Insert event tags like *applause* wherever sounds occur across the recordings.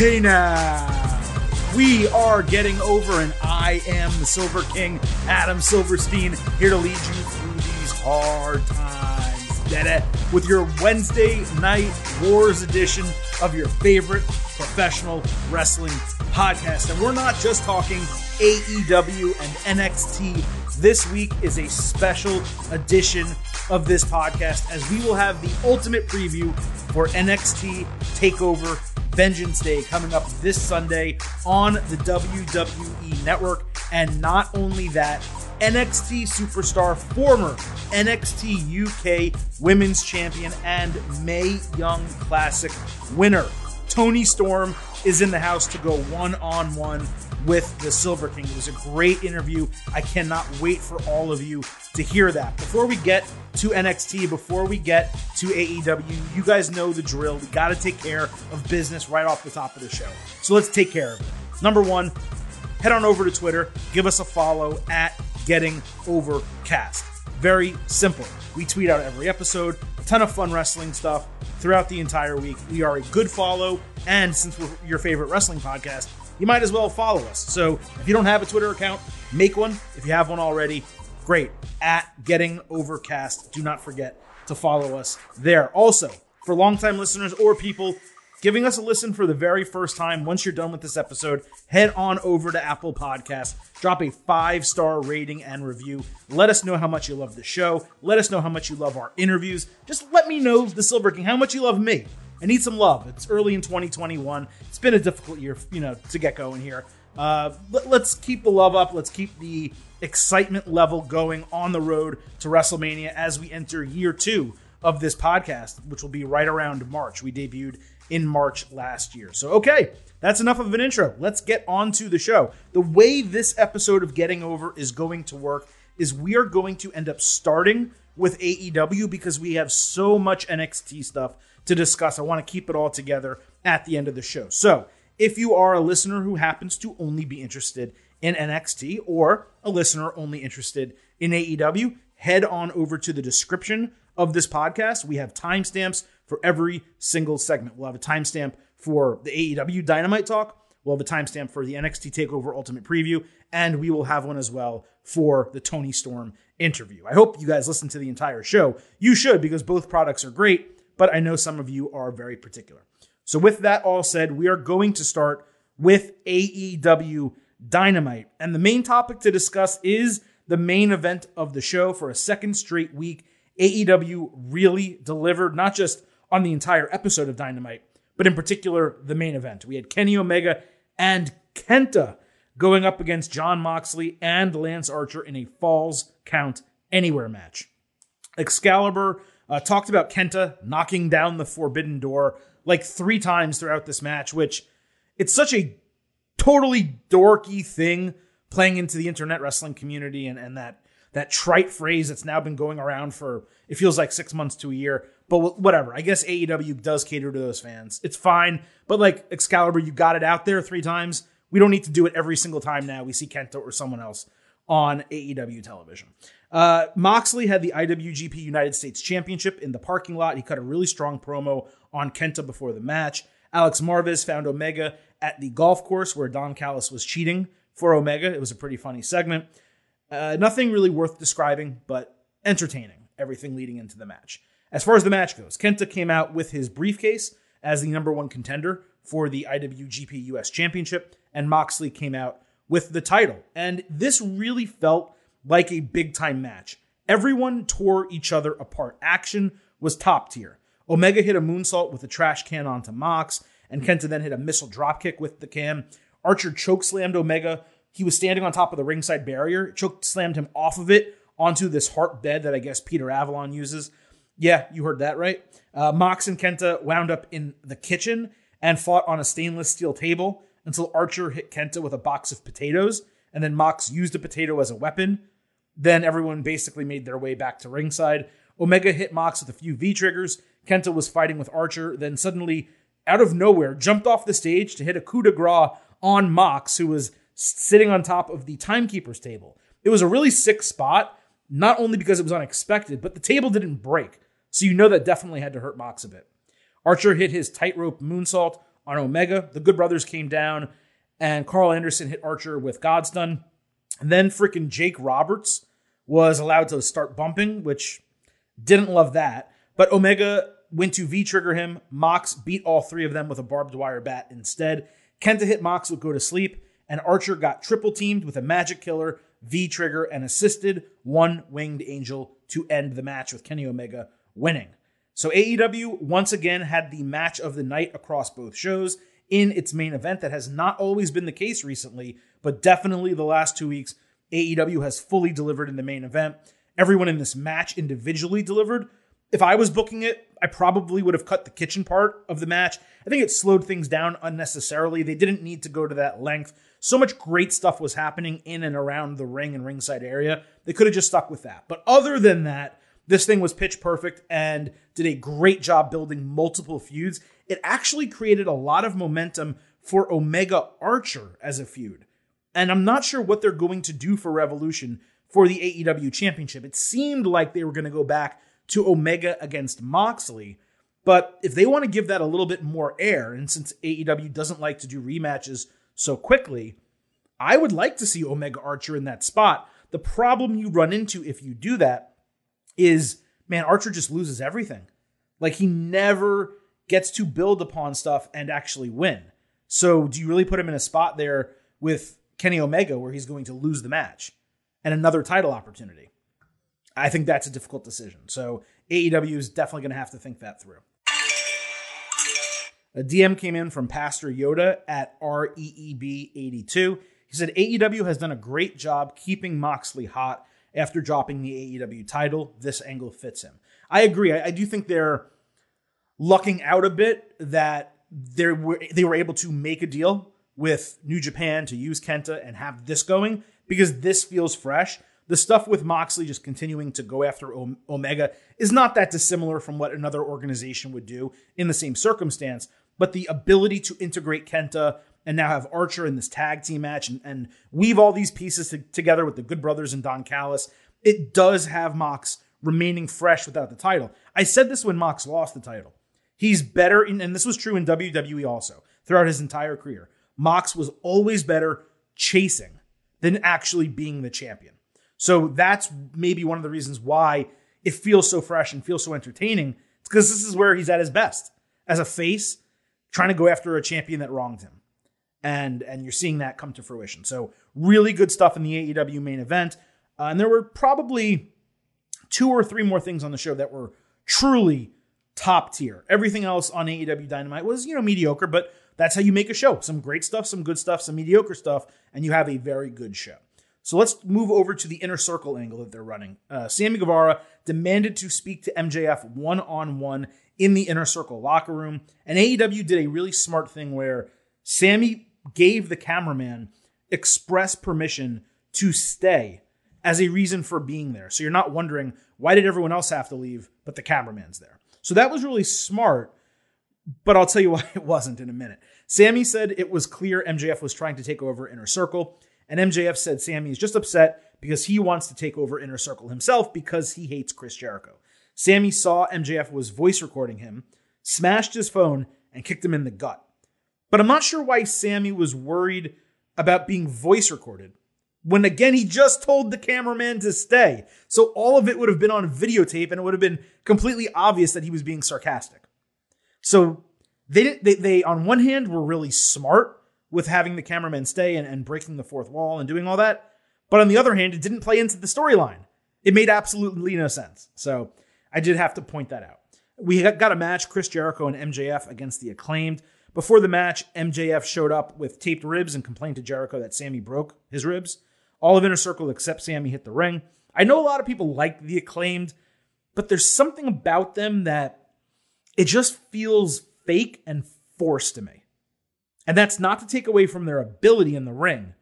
Hey now, we are getting over, and I am the Silver King, Adam Silverstein, here to lead you through these hard times. It? With your Wednesday night Wars edition of your favorite professional wrestling podcast. And we're not just talking AEW and NXT. This week is a special edition of this podcast as we will have the ultimate preview for NXT TakeOver Vengeance Day coming up this Sunday on the WWE Network. And not only that, NXT superstar, former NXT UK Women's Champion, and Mae Young Classic winner, Toni Storm, is in the house to go one on one with the Silver King. It was a great interview. I cannot wait for all of you to hear that. Before we get to NXT, before we get to AEW, you guys know the drill. We got to take care of business right off the top of the show. So let's take care of it. Number one, head on over to Twitter, give us a follow at Getting Overcast. Very simple. We tweet out every episode, a ton of fun wrestling stuff throughout the entire week. We are a good follow, and since we're your favorite wrestling podcast, you might as well follow us. So if you don't have a Twitter account, make one. If you have one already, great. At Getting Overcast. Do not forget to follow us there. Also, for longtime listeners or people giving us a listen for the very first time, once you're done with this episode, head on over to Apple Podcasts, drop a five star rating and review. Let us know how much you love the show. Let us know how much you love our interviews. Just let me know, the Silver King, how much you love me. I need some love. It's early in 2021. It's been a difficult year, you know, to get going here. Uh, let, let's keep the love up. Let's keep the excitement level going on the road to WrestleMania as we enter year two of this podcast, which will be right around March. We debuted in March last year. So, okay, that's enough of an intro. Let's get on to the show. The way this episode of Getting Over is going to work is we are going to end up starting with AEW because we have so much NXT stuff to discuss. I want to keep it all together at the end of the show. So, if you are a listener who happens to only be interested in NXT or a listener only interested in AEW, head on over to the description of this podcast. We have timestamps for every single segment. We'll have a timestamp for the AEW Dynamite Talk. We'll have a timestamp for the NXT TakeOver Ultimate Preview, and we will have one as well for the Toni Storm interview. I hope you guys listen to the entire show. You should because both products are great, but I know some of you are very particular. So, with that all said, we are going to start with AEW Dynamite. And the main topic to discuss is the main event of the show for a second straight week. AEW really delivered, not just on the entire episode of Dynamite, but in particular, the main event. We had Kenny Omega and Kenta going up against Jon Moxley and Lance Archer in a Falls Count Anywhere match. Excalibur uh, talked about Kenta knocking down the Forbidden Door like three times throughout this match, which it's such a totally dorky thing playing into the internet wrestling community and, and that that trite phrase that's now been going around for it feels like six months to a year. But whatever. I guess AEW does cater to those fans. It's fine. But like Excalibur, you got it out there three times. We don't need to do it every single time now. We see Kenta or someone else on AEW television. Uh, Moxley had the IWGP United States Championship in the parking lot. He cut a really strong promo on Kenta before the match. Alex Marvez found Omega at the golf course where Don Callis was cheating for Omega. It was a pretty funny segment. Uh, nothing really worth describing, but entertaining, everything leading into the match. As far as the match goes, Kenta came out with his briefcase as the number one contender for the IWGP US Championship, and Moxley came out with the title. And this really felt like a big time match. Everyone tore each other apart. Action was top tier. Omega hit a moonsault with a trash can onto Mox, and Kenta then hit a missile dropkick with the can. Archer choke slammed Omega. He was standing on top of the ringside barrier, choke slammed him off of it onto this heart bed that I guess Peter Avalon uses. Yeah, you heard that right. Uh, Mox and Kenta wound up in the kitchen and fought on a stainless steel table until Archer hit Kenta with a box of potatoes, and then Mox used a potato as a weapon. Then everyone basically made their way back to ringside. Omega hit Mox with a few V triggers. Kenta was fighting with Archer, then suddenly, out of nowhere, jumped off the stage to hit a coup de grace on Mox, who was sitting on top of the timekeeper's table. It was a really sick spot, not only because it was unexpected, but the table didn't break. So you know that definitely had to hurt Mox a bit. Archer hit his tightrope moonsault on Omega. The Good Brothers came down, and Karl Anderson hit Archer with God's Godstun. And then freaking Jake Roberts was allowed to start bumping, which didn't love that. But Omega went to V trigger him. Mox beat all three of them with a barbed wire bat instead. Kenta hit Mox with go to sleep, and Archer got triple teamed with a magic killer, V trigger, and assisted one winged angel to end the match with Kenny Omega winning. So AEW once again had the match of the night across both shows in its main event. That has not always been the case recently, but definitely the last two weeks, AEW has fully delivered in the main event. Everyone in this match individually delivered. If I was booking it, I probably would have cut the kitchen part of the match. I think it slowed things down unnecessarily. They didn't need to go to that length. So much great stuff was happening in and around the ring and ringside area. They could have just stuck with that. But other than that, this thing was pitch perfect and did a great job building multiple feuds. It actually created a lot of momentum for Omega Archer as a feud. And I'm not sure what they're going to do for Revolution for the AEW Championship. It seemed like they were going to go back to Omega against Moxley. But if they want to give that a little bit more air, and since AEW doesn't like to do rematches so quickly, I would like to see Omega Archer in that spot. The problem you run into if you do that is, man, Archer just loses everything. Like he never gets to build upon stuff and actually win. So do you really put him in a spot there with Kenny Omega where he's going to lose the match and another title opportunity? I think that's a difficult decision. So AEW is definitely going to have to think that through. A DM came in from Pastor Yoda at REEB82. He said AEW has done a great job keeping Moxley hot after dropping the AEW title. This angle fits him. I agree. I, I do think they're lucking out a bit that they were they were able to make a deal with New Japan to use Kenta and have this going because this feels fresh the stuff with Moxley just continuing to go after Omega is not that dissimilar from what another organization would do in the same circumstance. But the ability to integrate Kenta and now have Archer in this tag team match and, and weave all these pieces to, together with the Good Brothers and Don Callis, it does have Mox remaining fresh without the title. I said this when Mox lost the title. He's better, in, and this was true in WWE also throughout his entire career. Mox was always better chasing than actually being the champion. So that's maybe one of the reasons why it feels so fresh and feels so entertaining. It's because this is where he's at his best as a face, trying to go after a champion that wronged him. And and you're seeing that come to fruition. So really good stuff in the AEW main event. Uh, and there were probably two or three more things on the show that were truly top tier. Everything else on AEW Dynamite was, you know, mediocre, but that's how you make a show. Some great stuff, some good stuff, some mediocre stuff, and you have a very good show. So let's move over to the inner circle angle that they're running. Uh, Sammy Guevara demanded to speak to MJF one on one in the inner circle locker room. And AEW did a really smart thing where Sammy gave the cameraman express permission to stay as a reason for being there. So you're not wondering, why did everyone else have to leave, but the cameraman's there? So that was really smart, but I'll tell you *laughs* why it wasn't in a minute. Sammy said it was clear MJF was trying to take over Inner Circle. And MJF said Sammy is just upset because he wants to take over Inner Circle himself because he hates Chris Jericho. Sammy saw MJF was voice recording him, smashed his phone, and kicked him in the gut. But I'm not sure why Sammy was worried about being voice recorded when again he just told the cameraman to stay. So all of it would have been on videotape and it would have been completely obvious that he was being sarcastic. So they they, they on one hand were really smart with having the cameraman stay and, and breaking the fourth wall and doing all that. But on the other hand, it didn't play into the storyline. It made absolutely no sense. So I did have to point that out. We got a match, Chris Jericho and MJF against the acclaimed. Before the match, MJF showed up with taped ribs and complained to Jericho that Sammy broke his ribs. All of Inner Circle except Sammy hit the ring. I know a lot of people like the acclaimed, but there's something about them that it just feels fake and forced to me. And that's not to take away from their ability in the ring,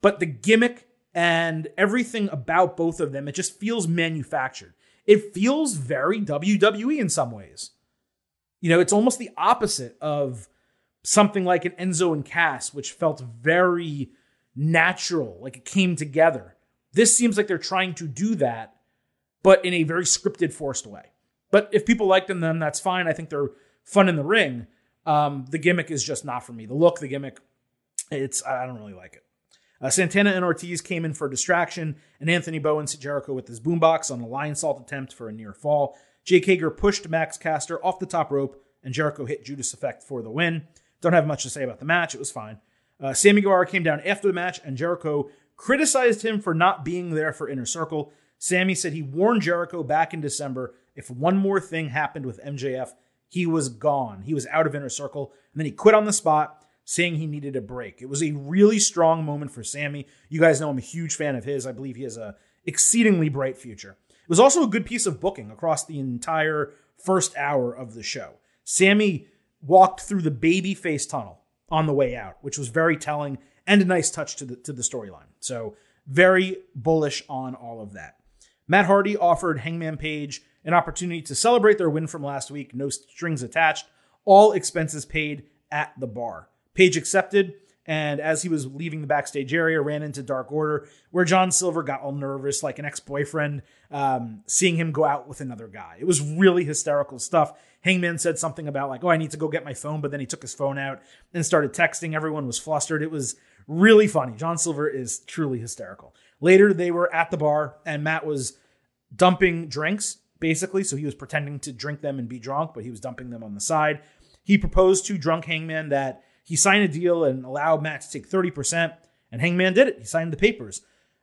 but the gimmick and everything about both of them, it just feels manufactured. It feels very WWE in some ways. You know, it's almost the opposite of something like an Enzo and Cass, which felt very natural, like it came together. This seems like they're trying to do that, but in a very scripted, forced way. But if people like them, then that's fine. I think they're fun in the ring. Um, the gimmick is just not for me. The look, the gimmick, it's I don't really like it. Uh, Santana and Ortiz came in for distraction, and Anthony Bowens hit Jericho with his boombox on a Lionsault attempt for a near fall. Jake Hager pushed Max Caster off the top rope, and Jericho hit Judas Effect for the win. Don't have much to say about the match. It was fine. Uh, Sammy Guevara came down after the match, and Jericho criticized him for not being there for Inner Circle. Sammy said he warned Jericho back in December if one more thing happened with MJF, he was gone. He was out of Inner Circle, and then he quit on the spot saying he needed a break. It was a really strong moment for Sammy. You guys know I'm a huge fan of his. I believe he has a exceedingly bright future. It was also a good piece of booking across the entire first hour of the show. Sammy walked through the baby face tunnel on the way out, which was very telling and a nice touch to the to the storyline. So very bullish on all of that. Matt Hardy offered Hangman Page an opportunity to celebrate their win from last week, no strings attached, all expenses paid at the bar. Page accepted, and as he was leaving the backstage area, ran into Dark Order, where John Silver got all nervous, like an ex boyfriend, um, seeing him go out with another guy. It was really hysterical stuff. Hangman said something about, like, oh, I need to go get my phone, but then he took his phone out and started texting. Everyone was flustered. It was really funny. John Silver is truly hysterical. Later, they were at the bar, and Matt was dumping drinks, basically. So he was pretending to drink them and be drunk, but he was dumping them on the side. He proposed to Drunk Hangman that he sign a deal and allow Matt to take 30%, and Hangman did it. He signed the papers.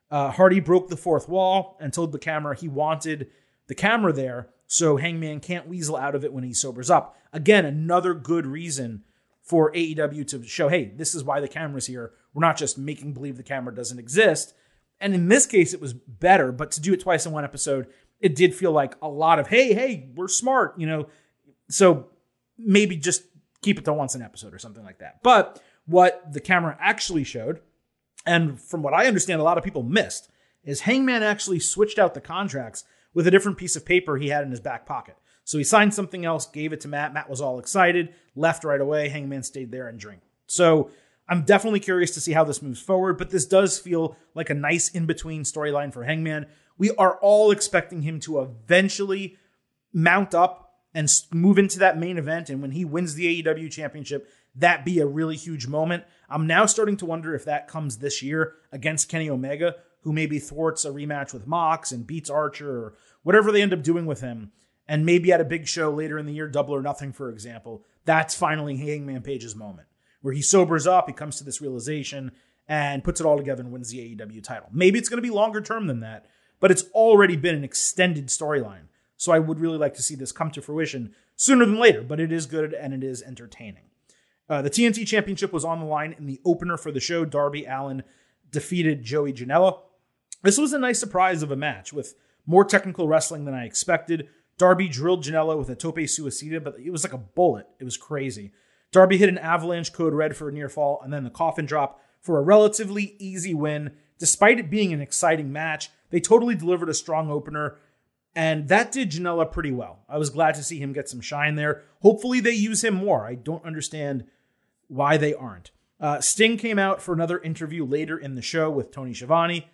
Uh, Hardy broke the fourth wall and told the camera he wanted the camera there so Hangman can't weasel out of it when he sobers up. Again, another good reason for AEW to show, hey, this is why the camera's here. We're not just making believe the camera doesn't exist. And in this case, it was better, but to do it twice in one episode, it did feel like a lot of, hey, hey, we're smart, you know. So maybe just keep it to once an episode or something like that. But what the camera actually showed, and from what I understand, a lot of people missed, is Hangman actually switched out the contracts with a different piece of paper he had in his back pocket. So he signed something else, gave it to Matt. Matt was all excited, left right away. Hangman stayed there and drank. So I'm definitely curious to see how this moves forward, but this does feel like a nice in between storyline for Hangman. We are all expecting him to eventually mount up and move into that main event. And when he wins the AEW championship, that be a really huge moment. I'm now starting to wonder if that comes this year against Kenny Omega, who maybe thwarts a rematch with Mox and beats Archer or whatever they end up doing with him. And maybe at a big show later in the year, Double or Nothing, for example, that's finally Hangman Page's moment where he sobers up, he comes to this realization and puts it all together and wins the AEW title. Maybe it's going to be longer term than that, but it's already been an extended storyline. So I would really like to see this come to fruition sooner than later, but it is good and it is entertaining. Uh, the TNT Championship was on the line in the opener for the show. Darby Allin defeated Joey Janela. This was a nice surprise of a match with more technical wrestling than I expected. Darby drilled Janela with a tope suicida, but it was like a bullet. It was crazy. Darby hit an avalanche code red for a near fall and then the coffin drop for a relatively easy win. Despite it being an exciting match, they totally delivered a strong opener and that did Janela pretty well. I was glad to see him get some shine there. Hopefully, they use him more. I don't understand why they aren't. Uh, Sting came out for another interview later in the show with Tony Schiavone.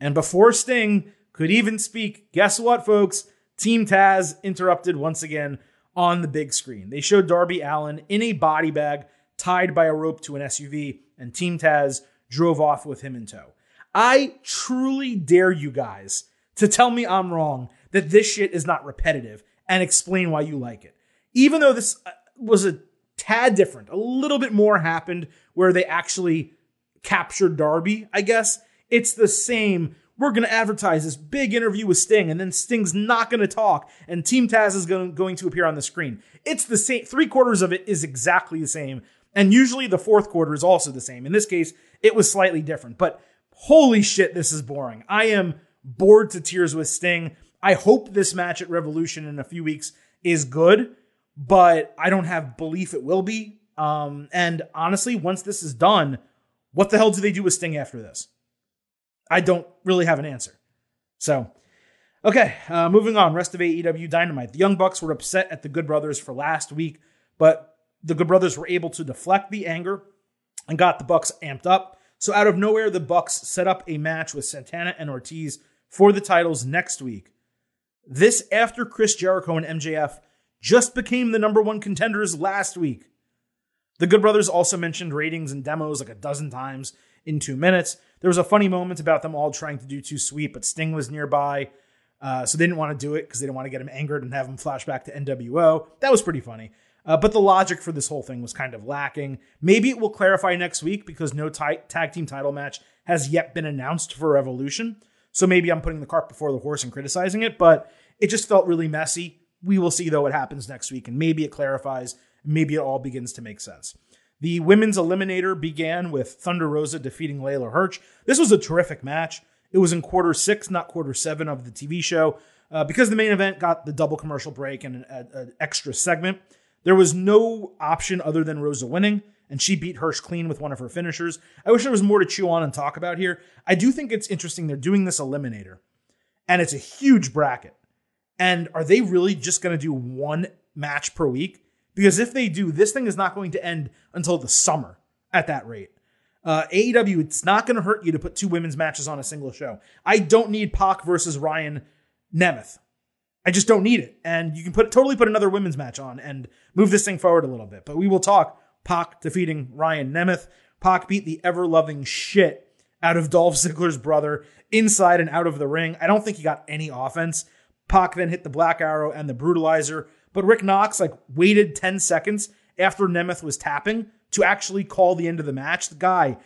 And before Sting could even speak, guess what, folks? Team Taz interrupted once again on the big screen. They showed Darby Allin in a body bag tied by a rope to an SUV, and Team Taz drove off with him in tow. I truly dare you guys to tell me I'm wrong that this shit is not repetitive and explain why you like it. Even though this uh, was a tad different, a little bit more happened where they actually captured Darby, I guess. It's the same. We're going to advertise this big interview with Sting, and then Sting's not going to talk, and Team Taz is going, going to appear on the screen. It's the same. Three quarters of it is exactly the same. And usually the fourth quarter is also the same. In this case, it was slightly different. But holy shit, this is boring. I am bored to tears with Sting. I hope this match at Revolution in a few weeks is good, but I don't have belief it will be. Um, and honestly, once this is done, what the hell do they do with Sting after this? I don't really have an answer. So, okay, uh, moving on. Rest of AEW Dynamite. The Young Bucks were upset at the Good Brothers for last week, but the Good Brothers were able to deflect the anger and got the Bucks amped up. So out of nowhere, the Bucks set up a match with Santana and Ortiz for the titles next week. This after Chris Jericho and MJF just became the number one contenders last week. The Good Brothers also mentioned ratings and demos like a dozen times in two minutes. There was a funny moment about them all trying to do too sweet, but Sting was nearby. Uh, so they didn't want to do it because they didn't want to get him angered and have him flash back to NWO. That was pretty funny. Uh, but the logic for this whole thing was kind of lacking. Maybe it will clarify next week because no t- tag team title match has yet been announced for Revolution. So maybe I'm putting the cart before the horse and criticizing it, but it just felt really messy. We will see though what happens next week, and maybe it clarifies. Maybe it all begins to make sense. The women's eliminator began with Thunder Rosa defeating Leyla Hirsch. This was a terrific match. It was in quarter six, not quarter seven of the TV show. Uh, because the main event got the double commercial break and an extra segment, there was no option other than Rosa winning, and she beat Hirsch clean with one of her finishers. I wish there was more to chew on and talk about here. I do think it's interesting they're doing this eliminator, and it's a huge bracket. And are they really just going to do one match per week? Because if they do, this thing is not going to end until the summer at that rate. Uh, AEW, it's not going to hurt you to put two women's matches on a single show. I don't need Pac versus Ryan Nemeth. I just don't need it. And you can put totally put another women's match on and move this thing forward a little bit. But we will talk Pac defeating Ryan Nemeth. Pac beat the ever loving shit out of Dolph Ziggler's brother inside and out of the ring. I don't think he got any offense. Pac then hit the Black Arrow and the Brutalizer. But Rick Knox like waited 10 seconds after Nemeth was tapping to actually call the end of the match. The guy,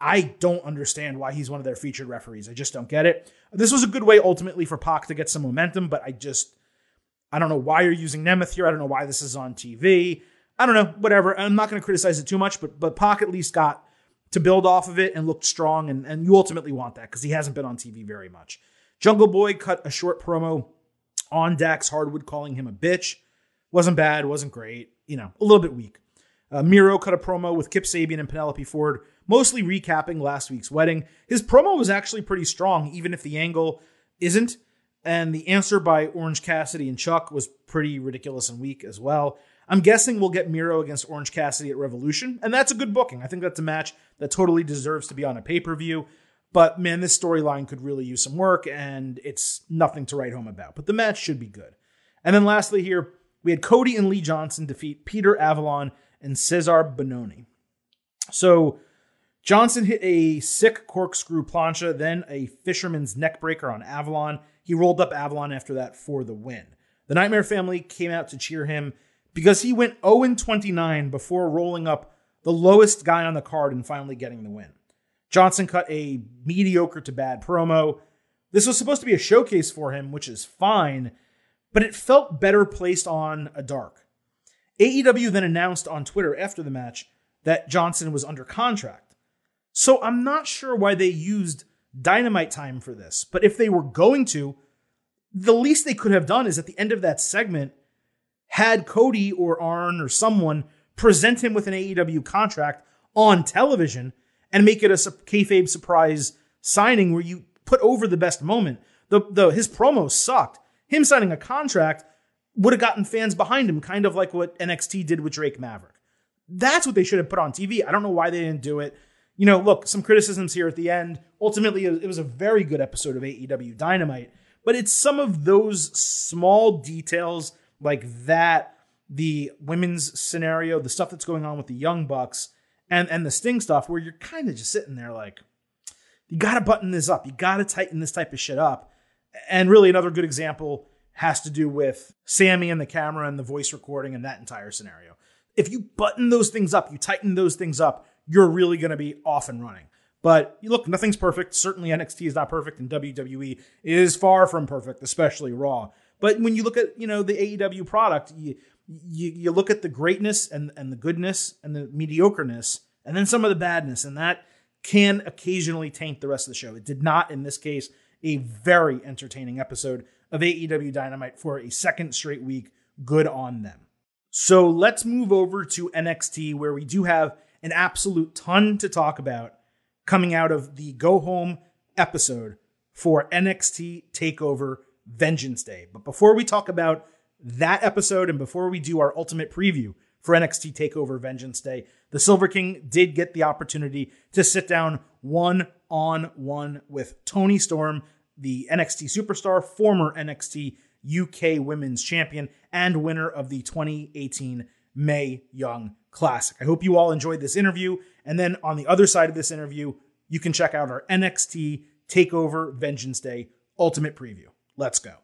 I don't understand why he's one of their featured referees. I just don't get it. This was a good way ultimately for Pac to get some momentum, but I just, I don't know why you're using Nemeth here. I don't know why this is on TV. I don't know, whatever. I'm not going to criticize it too much, but but Pac at least got to build off of it and looked strong, and, and you ultimately want that because he hasn't been on TV very much. Jungle Boy cut a short promo on Dax Harwood calling him a bitch. Wasn't bad, wasn't great, you know, a little bit weak. Uh, Miro cut a promo with Kip Sabian and Penelope Ford, mostly recapping last week's wedding. His promo was actually pretty strong, even if the angle isn't. And the answer by Orange Cassidy and Chuck was pretty ridiculous and weak as well. I'm guessing we'll get Miro against Orange Cassidy at Revolution, and that's a good booking. I think that's a match that totally deserves to be on a pay per view. But man, this storyline could really use some work, and it's nothing to write home about. But the match should be good. And then lastly, here, we had Cody and Lee Johnson defeat Peter Avalon and Cezar Bononi. So Johnson hit a sick corkscrew plancha, then a fisherman's neckbreaker on Avalon. He rolled up Avalon after that for the win. The Nightmare family came out to cheer him because he went 0 29 before rolling up the lowest guy on the card and finally getting the win. Johnson cut a mediocre to bad promo. This was supposed to be a showcase for him, which is fine, but it felt better placed on a dark. AEW then announced on Twitter after the match that Johnson was under contract. So I'm not sure why they used dynamite time for this, but if they were going to, the least they could have done is at the end of that segment, had Cody or Arn or someone present him with an AEW contract on television and make it a kayfabe surprise signing where you put over the best moment. The, the his promo sucked. Him signing a contract would have gotten fans behind him, kind of like what NXT did with Drake Maverick. That's what they should have put on TV. I don't know why they didn't do it. You know, look, some criticisms here at the end. Ultimately, it was a very good episode of AEW Dynamite, but it's some of those small details like that, the women's scenario, the stuff that's going on with the Young Bucks, and and the Sting stuff where you're kind of just sitting there like, you got to button this up. You got to tighten this type of shit up. And really, another good example has to do with Sammy and the camera and the voice recording and that entire scenario. If you button those things up, you tighten those things up, you're really going to be off and running. But look, nothing's perfect. Certainly NXT is not perfect, and WWE is far from perfect, especially Raw. But when you look at you know the AEW product, you you, you look at the greatness and, and the goodness and the mediocreness, and then some of the badness, and that can occasionally taint the rest of the show. It did not in this case. A very entertaining episode of AEW Dynamite for a second straight week. Good on them. So let's move over to NXT, where we do have an absolute ton to talk about coming out of the go home episode for NXT TakeOver Vengeance Day. But before we talk about that episode and before we do our ultimate preview for NXT TakeOver Vengeance Day, the Silver King did get the opportunity to sit down one on one with Toni Storm, the NXT superstar, former NXT UK Women's Champion, and winner of the 2018 Mae Young classic. I hope you all enjoyed this interview. And then on the other side of this interview, you can check out our NXT TakeOver Vengeance Day Ultimate Preview. Let's go.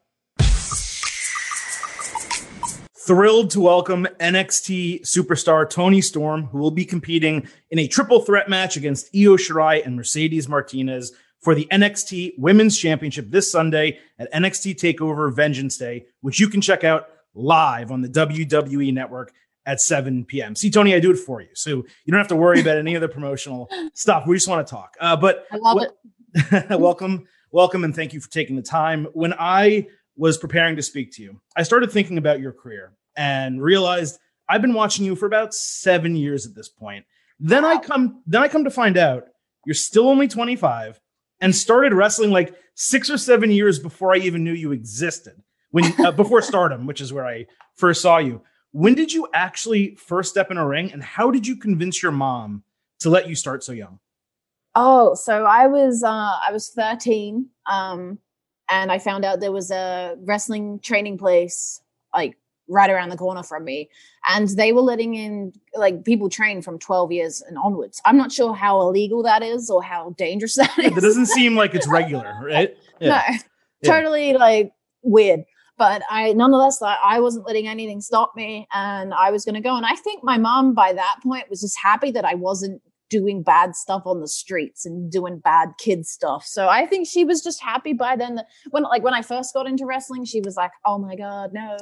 Thrilled to welcome NXT superstar Toni Storm, who will be competing in a triple threat match against Io Shirai and Mercedes Martinez for the NXT Women's Championship this Sunday at NXT TakeOver Vengeance Day, which you can check out live on the WWE Network at 7 p.m. See, Toni, I do it for you. So you don't have to worry about any of the promotional *laughs* stuff. We just want to talk. Uh, but I love it. *laughs* welcome, welcome, and thank you for taking the time. When I was preparing to speak to you, I started thinking about your career and realized I've been watching you for about seven years at this point. Then I come, then I come to find out you're still only 25 and started wrestling like six or seven years before I even knew you existed. When uh, before *laughs* Stardom, which is where I first saw you. When did you actually first step in a ring, and how did you convince your mom to let you start so young? Oh, so I was uh, I was 13, um, and I found out there was a wrestling training place like right around the corner from me and they were letting in like people train from 12 years and onwards i'm not sure how illegal that is or how dangerous *laughs* that is it doesn't seem like it's regular right *laughs* yeah. no yeah. totally like weird but i nonetheless i wasn't letting anything stop me and i was going to go and i think my mom by that point was just happy that i wasn't doing bad stuff on the streets and doing bad kid stuff. So I think she was just happy by then that when like when I first got into wrestling, she was like, "Oh my god, no."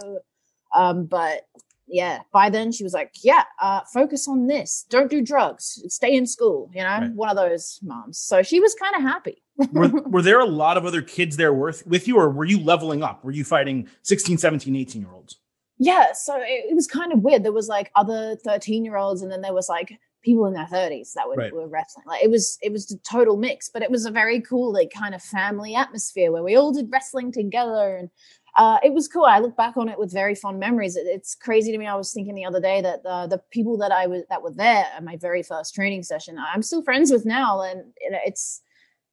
Um, but yeah, by then she was like, yeah, uh, focus on this. Don't do drugs. Stay in school. You know, right. one of those moms. So she was kind of happy. Were, *laughs* were, there a lot of other kids there with, with you, or were you leveling up? Were you fighting 16, 17, 18 year olds? Yeah. So it, it was kind of weird. There was like other 13 year olds, and then there was like people in their 30s that were, right. were wrestling. Like it was, it was a total mix, but it was a very cool, like kind of family atmosphere where we all did wrestling together and uh, it was cool. I look back on it with very fond memories. It, it's crazy to me. I was thinking the other day that the the people that I was that were there at my very first training session, I'm still friends with now, and it's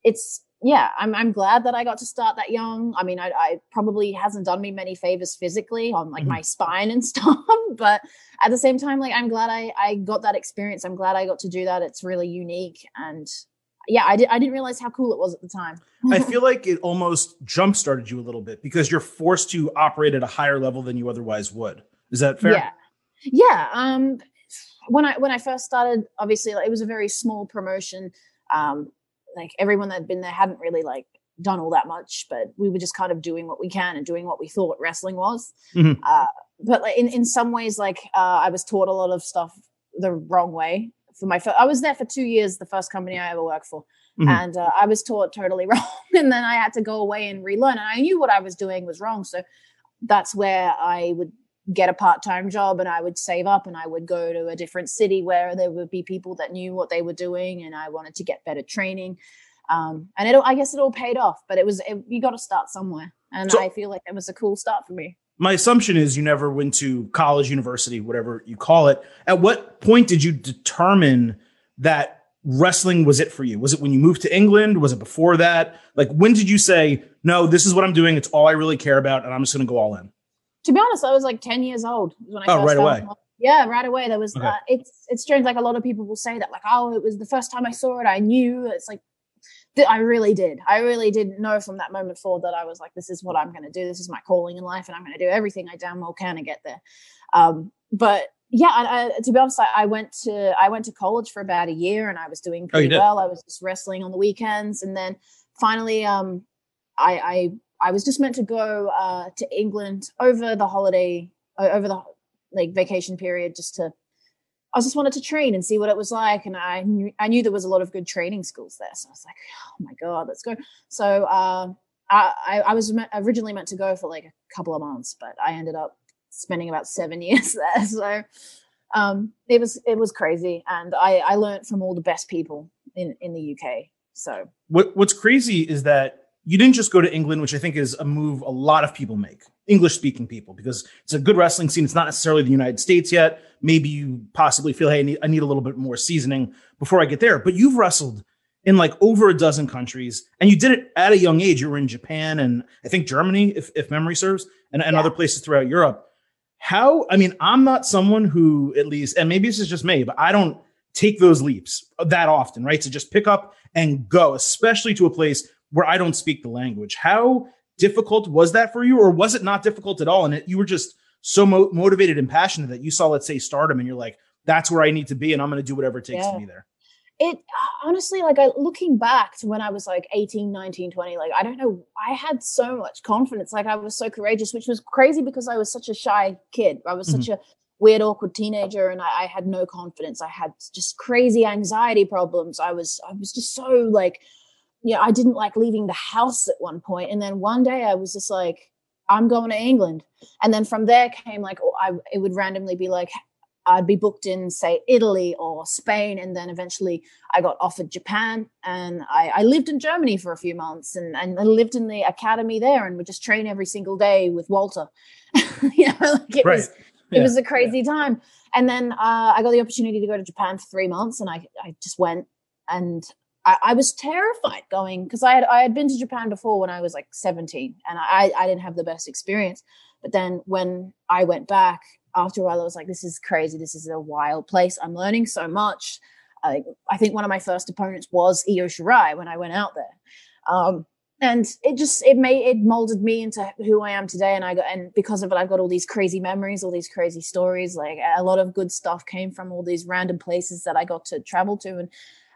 it's yeah. I'm I'm glad that I got to start that young. I mean, I, I probably hasn't done me many favors physically on like mm-hmm. my spine and *laughs* stuff, but at the same time, like I'm glad I I got that experience. I'm glad I got to do that. It's really unique and yeah, I, did, I didn't realize how cool it was at the time. I *laughs* feel like it almost jump started you a little bit because you're forced to operate at a higher level than you otherwise would. Is that fair? Yeah. Yeah. Um, when I when I first started, obviously like, it was a very small promotion. Um, like everyone that had been there hadn't really like done all that much, but we were just kind of doing what we can and doing what we thought wrestling was. Mm-hmm. Uh, but like, in in some ways, like uh, I was taught a lot of stuff the wrong way for my first, I was there for two years, the first company I ever worked for. Mm-hmm. And uh, I was taught totally *laughs* wrong. and then I had to go away and relearn. And I knew what I was doing was wrong. So that's where I would get a part-time job and I would save up and I would go to a different city where there would be people that knew what they were doing and I wanted to get better training. Um, and it, I guess it all paid off, but it was, it, you got to start somewhere. And so, I feel like it was a cool start for me my assumption is you never went to college, university, whatever you call it. At what point did you determine that wrestling was it for you? Was it when you moved to England? Was it before that? Like, when did you say, no, this is what I'm doing. It's all I really care about. And I'm just going to go all in? To be honest, I was like 10 years old when I oh, right away. Yeah, right away. There was, okay. uh, it's, it's strange. Like a lot of people will say that, like, oh, it was the first time I saw it. I knew it's like, I really did. I really didn't know from that moment forward that I was like, this is what I'm going to do. This is my calling in life, and I'm going to do everything I damn well can to get there. Um, but yeah, I, I, to be honest, I, I, went to I went to college for about a year, and I was doing oh, pretty oh, well. I was just wrestling on the weekends, and then finally, um, I, I was just meant to go uh, to England over the holiday, over the like vacation period, just to I just wanted to train and see what it was like. And I knew, I knew there was a lot of good training schools there. So I was like, oh my God, let's go. So uh, I, I was originally meant to go for like a couple of months, but I ended up spending about seven *laughs* years there. So um, it was it was crazy. And I, I learned from all the best people in, in the UK. So what, what's crazy is that you didn't just go to England, which I think is a move a lot of people make, English speaking people, because it's a good wrestling scene. It's not necessarily the United States yet. Maybe you possibly feel, hey, I need, I need a little bit more seasoning before I get there. But you've wrestled in like over a dozen countries and you did it at a young age. You were in Japan and I think Germany, if, if memory serves, and, and yeah. other places throughout Europe. how i mean i'm not someone who at least and maybe this is just me but i don't take those leaps that often right to just pick up and go especially to a place where i don't speak the language. How difficult was that for you or was it not difficult at all? And it, you were just so mo- motivated and passionate that you saw let's say stardom and you're like that's where i need to be and i'm going to do whatever it takes yeah. to be there. It honestly like I, looking back to when i was like 18 19 20 like i don't know i had so much confidence like i was so courageous which was crazy because i was such a shy kid. I was mm-hmm. such a weird awkward teenager and I, I, had no confidence. I had just crazy anxiety problems. I was i was just so like yeah i didn't like leaving the house at one point and then one day i was just like i'm going to england and then from there came like oh, I, it would randomly be like I'd be booked in, say, Italy or Spain. And then eventually I got offered Japan. And I, I lived in Germany for a few months and, and I lived in the academy there and would just train every single day with Walter. *laughs* you know, like it right. was it was a crazy yeah. time. And then uh, I got the opportunity to go to Japan for three months and I, I just went and I, I was terrified going because I had I had been to Japan before when I was like 17 and I, I didn't have the best experience. But then when I went back, after a while, I was like, this is crazy. This is a wild place. I'm learning so much. I, I think one of my first opponents was Io Shirai when I went out there. Um, and it just it made it molded me into who I am today. And I got and because of it, I've got all these crazy memories, all these crazy stories. Like a lot of good stuff came from all these random places that I got to travel to. And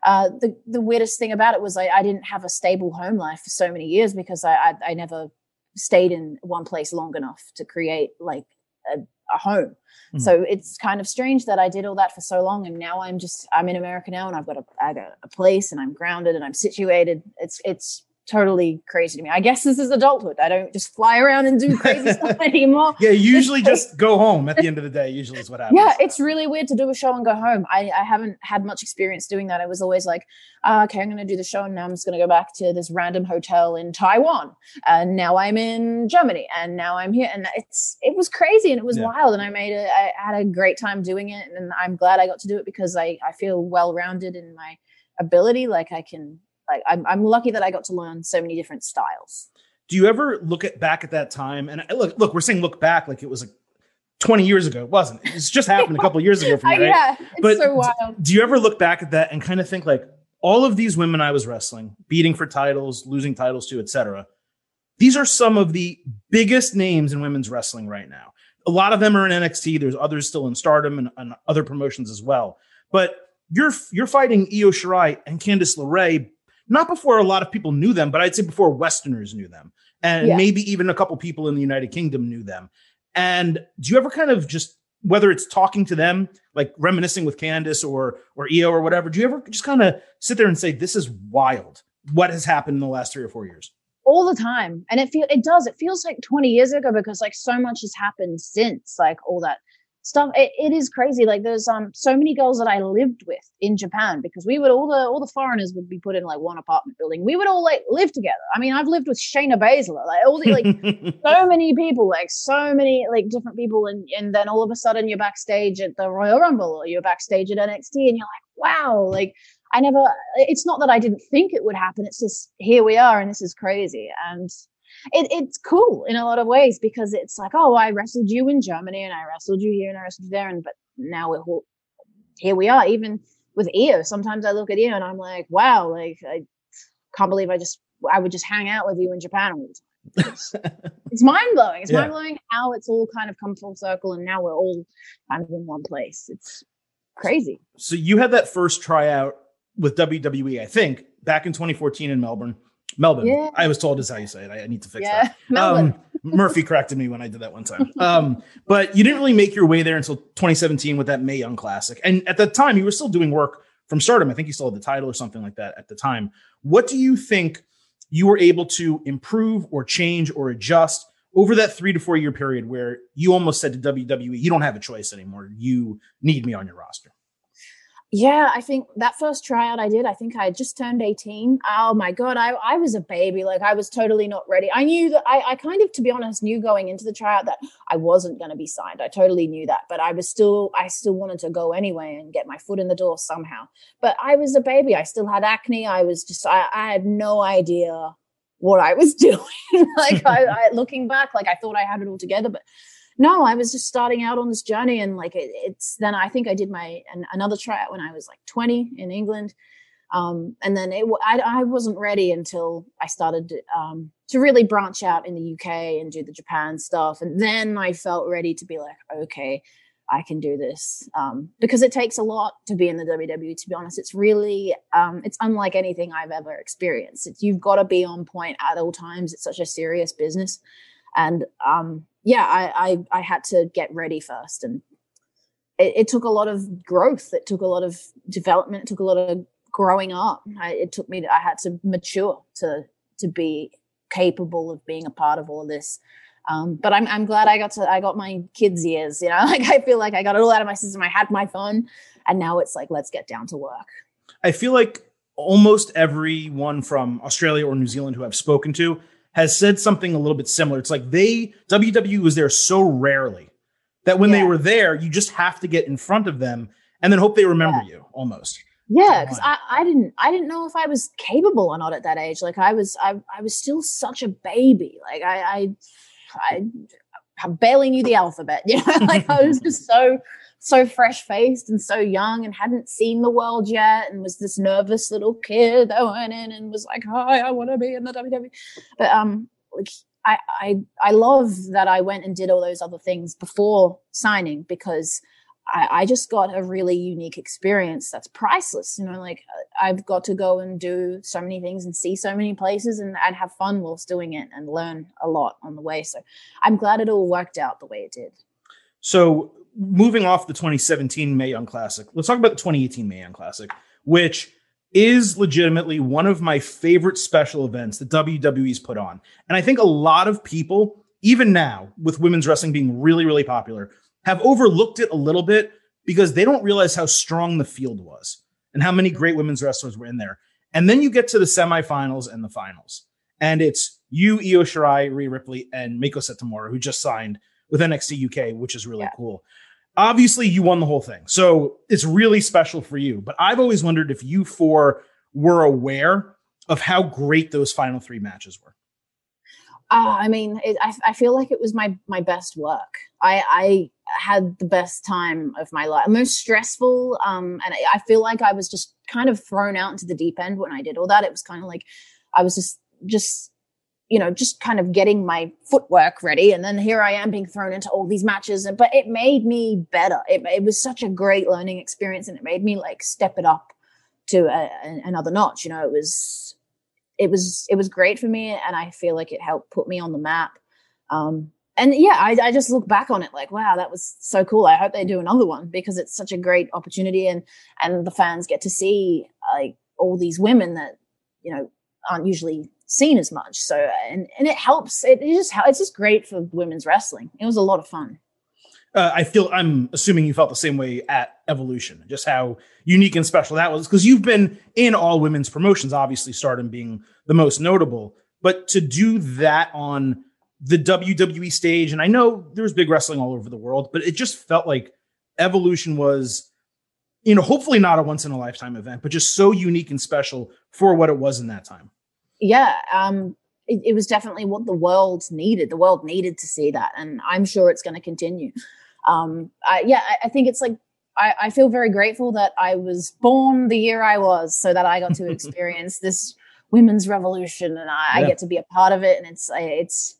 uh, the the weirdest thing about it was I, I didn't have a stable home life for so many years because I, I, I never stayed in one place long enough to create like a a home. Mm. So it's kind of strange that I did all that for so long, and now I'm just I'm in America now, and I've got a I got a place, and I'm grounded, and I'm situated. It's it's totally crazy to me. I guess this is adulthood. I don't just fly around and do crazy *laughs* stuff anymore. Yeah, usually just go home at the end of the day, usually is what happens. Yeah, it's really weird to do a show and go home. I, I haven't had much experience doing that. I was always like, uh, okay, I'm going to do the show and now I'm just going to go back to this random hotel in Taiwan. And now I'm in Germany and now I'm here. And it's, it was crazy and it was yeah. wild. And I made it, I had a great time doing it. And I'm glad I got to do it because I, I feel well-rounded in my ability. Like I can like I'm, I'm lucky that I got to learn so many different styles. Do you ever look at back at that time? And uh, look, look, we're saying look back like it was like 20 years ago. It wasn't. It's just *laughs* happened a couple years ago for me, right? yeah, it's but so wild. Do you ever look back at that and kind of think like all of these women I was wrestling, beating for titles, losing titles to, etc. These are some of the biggest names in women's wrestling right now. A lot of them are in NXT. There's others still in Stardom and, and other promotions as well. But you're you're fighting Io Shirai and Candice LeRae not before a lot of people knew them, but I'd say before Westerners knew them, and yeah. maybe even a couple people in the United Kingdom knew them. And do you ever kind of just whether it's talking to them, like reminiscing with Candice or or Io or whatever, do you ever just kind of sit there and say, "This is wild"? What has happened in the last three or four years? all the time and it feel it does it feels like 20 years ago because like so much has happened since like all that stuff. It, it is crazy. Like there's um so many girls that i lived with in japan because we would all the all the foreigners would be put in like one apartment building. We would all like live together. I mean i've lived with shayna baszler like all the like *laughs* so many people like so many like different people and and then all of a sudden you're backstage at the royal rumble or you're backstage at nxt and you're like wow like i never it's not that i didn't think it would happen. It's just here we are and this is crazy. And it, it's cool in a lot of ways because it's like, oh, I wrestled you in Germany and I wrestled you here and I wrestled you there, and but now we're all, here we are. Even with Io, sometimes I look at Io and I'm like, wow, like I can't believe I just I would just hang out with you in Japan all the time. *laughs* It's, it's mind blowing. It's yeah. mind blowing how it's all kind of come full circle, and now we're all kind of in one place. It's crazy. So you had that first tryout with WWE, I think, back in 2014 in Melbourne. Melbourne. Yeah. I was told is how you say it. I, I need to fix yeah, that. *laughs* Um, Murphy corrected me when I did that one time. Um, but you didn't really make your way there until 2017 with that Mae Young Classic. And at the time, you were still doing work from Stardom. I think you still had the title or something like that at the time. What do you think you were able to improve or change or adjust over that three to four year period where you almost said to WWE, you don't have a choice anymore. You need me on your roster? Yeah, I think that first tryout I did, I think I just turned 18. Oh my God, I, I was a baby. Like I was totally not ready. I knew that I, I kind of, to be honest, knew going into the tryout that I wasn't going to be signed. I totally knew that, but I was still, I still wanted to go anyway and get my foot in the door somehow. But I was a baby. I still had acne. I was just, I, I had no idea what I was *laughs* doing. like I, I, looking back, like I thought I had it all together, but no, I was just starting out on this journey, and like it, it's then I think I did my an, another tryout when I was like 20 in England, um, and then it, I, I wasn't ready until I started um, to really branch out in the UK and do the Japan stuff, and then I felt ready to be like, okay, I can do this um, because it takes a lot to be in the WWE. To be honest, it's really um, it's unlike anything I've ever experienced. It's, you've got to be on point at all times. It's such a serious business, and um, yeah, I, I, I had to get ready first, and it, it, took a lot of growth. It took a lot of development. It took a lot of growing up. I, it took me. To, I had to mature to to be capable of being a part of all this. Um, but I'm I'm glad I got to I got my kids years. You know, *laughs* like I feel like I got it all out of my system. I had my fun, and now it's like let's get down to work. I feel like almost everyone from Australia or New Zealand who I've spoken to has said something a little bit similar. It's like they WWE was there so rarely that when yeah. they were there, you just have to get in front of them and then hope they remember yeah. you almost. Yeah, because I, I didn't I didn't know if I was capable or not at that age. Like I was I I was still such a baby. Like I I I, I barely knew the alphabet. *laughs* You know, like I was just so so fresh faced and so young and hadn't seen the world yet and was this nervous little kid that went in and was like, "Hi, I want to be in the WWE." But um, like I I I love that I went and did all those other things before signing because I, I just got a really unique experience that's priceless. You know, like I've got to go and do so many things and see so many places and, and have fun whilst doing it and learn a lot on the way. So I'm glad it all worked out the way it did. So moving off the 2017 Mae Young Classic, let's talk about the 2018 Mae Young Classic, which is legitimately one of my favorite special events that WWE's put on. And I think a lot of people, even now, with women's wrestling being really, really popular, have overlooked it a little bit because they don't realize how strong the field was and how many great women's wrestlers were in there. And then you get to the semifinals and the finals. And it's you, Io Shirai, Rhea Ripley, and Meiko Satomura, who just signed with NXT UK, which is really yeah. cool. Obviously, you won the whole thing. So it's really special for you. But I've always wondered if you four were aware of how great those final three matches were. Uh, I mean, it, I, I feel like it was my my best work. I, I had the best time of my life, most stressful. Um, and I, I feel like I was just kind of thrown out into the deep end when I did all that. It was kind of like I was just just you know just kind of getting my footwork ready. And then here i am being thrown into all these matches. And but it made me better. It, it was such a great learning experience and it made me like step it up to a, a, another notch. You know it was it was it was great for me and i feel like it helped put me on the map. Um, and yeah I, I just look back on it like wow that was so cool. I hope they do another one because it's such a great opportunity and and the fans get to see like all these women that you know aren't usually seen as much. So and and it helps. It, it just it's just great for women's wrestling. It was a lot of fun. Uh, I feel I'm assuming you felt the same way at Evolution, just how unique and special that was because you've been in all women's promotions, obviously Stardom being the most notable, but to do that on the WWE stage, and I know there's big wrestling all over the world, but it just felt like Evolution was, you know, hopefully not a once in a lifetime event, but just so unique and special for what it was in that time. Yeah, um, it, it was definitely what the world needed. The world needed to see that, and I'm sure it's going to continue um, I, yeah, I, I, think it's like I, I, feel very grateful that I was born the year I was, so that I got to *laughs* experience this women's revolution, and I, yeah. I, get to be a part of it, and it's it's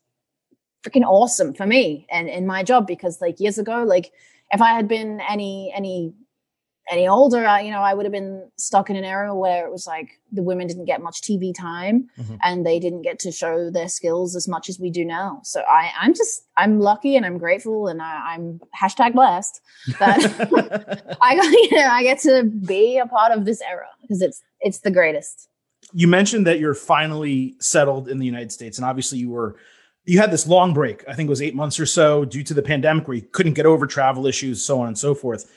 freaking awesome for me and in my job because like years ago, like if I had been any any any older, I, you know, I would have been stuck in an era where it was like the women didn't get much TV time mm-hmm. and they didn't get to show their skills as much as we do now. So I, I'm just, I'm lucky and I'm grateful and I, am hashtag blessed that *laughs* I, *laughs* you know, I get to be a part of this era because it's, it's the greatest. You mentioned that you're finally settled in the United States and obviously you were, you had this long break. I think it was eight months or so due to the pandemic where you couldn't get over travel issues, so on and so forth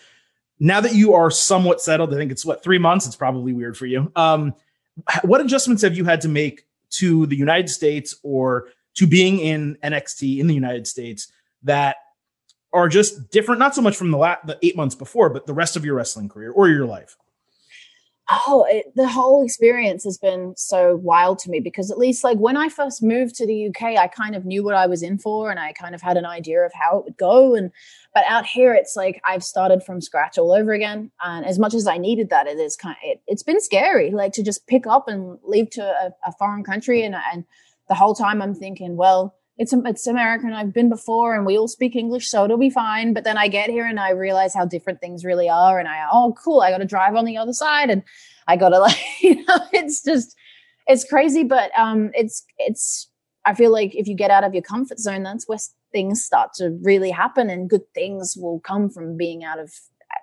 now that you are somewhat settled, I think it's what three months. It's probably weird for you. Um, what adjustments have you had to make to the United States or to being in NXT in the United States that are just different? Not so much from the the eight months before, but the rest of your wrestling career or your life. Oh, it, the whole experience has been so wild to me because at least like when I first moved to the UK, I kind of knew what I was in for and I kind of had an idea of how it would go. And but out here, it's like I've started from scratch all over again. And as much as I needed that, it is kind of it, it's been scary, like to just pick up and leave to a, a foreign country. And and the whole time I'm thinking, well, it's it's American. I've been before, and we all speak English, so it'll be fine. But then I get here and I realize how different things really are, and I oh cool, I got to drive on the other side, and I got to *laughs* like you know, it's just it's crazy, but um, it's it's. I feel like if you get out of your comfort zone, that's where things start to really happen, and good things will come from being out of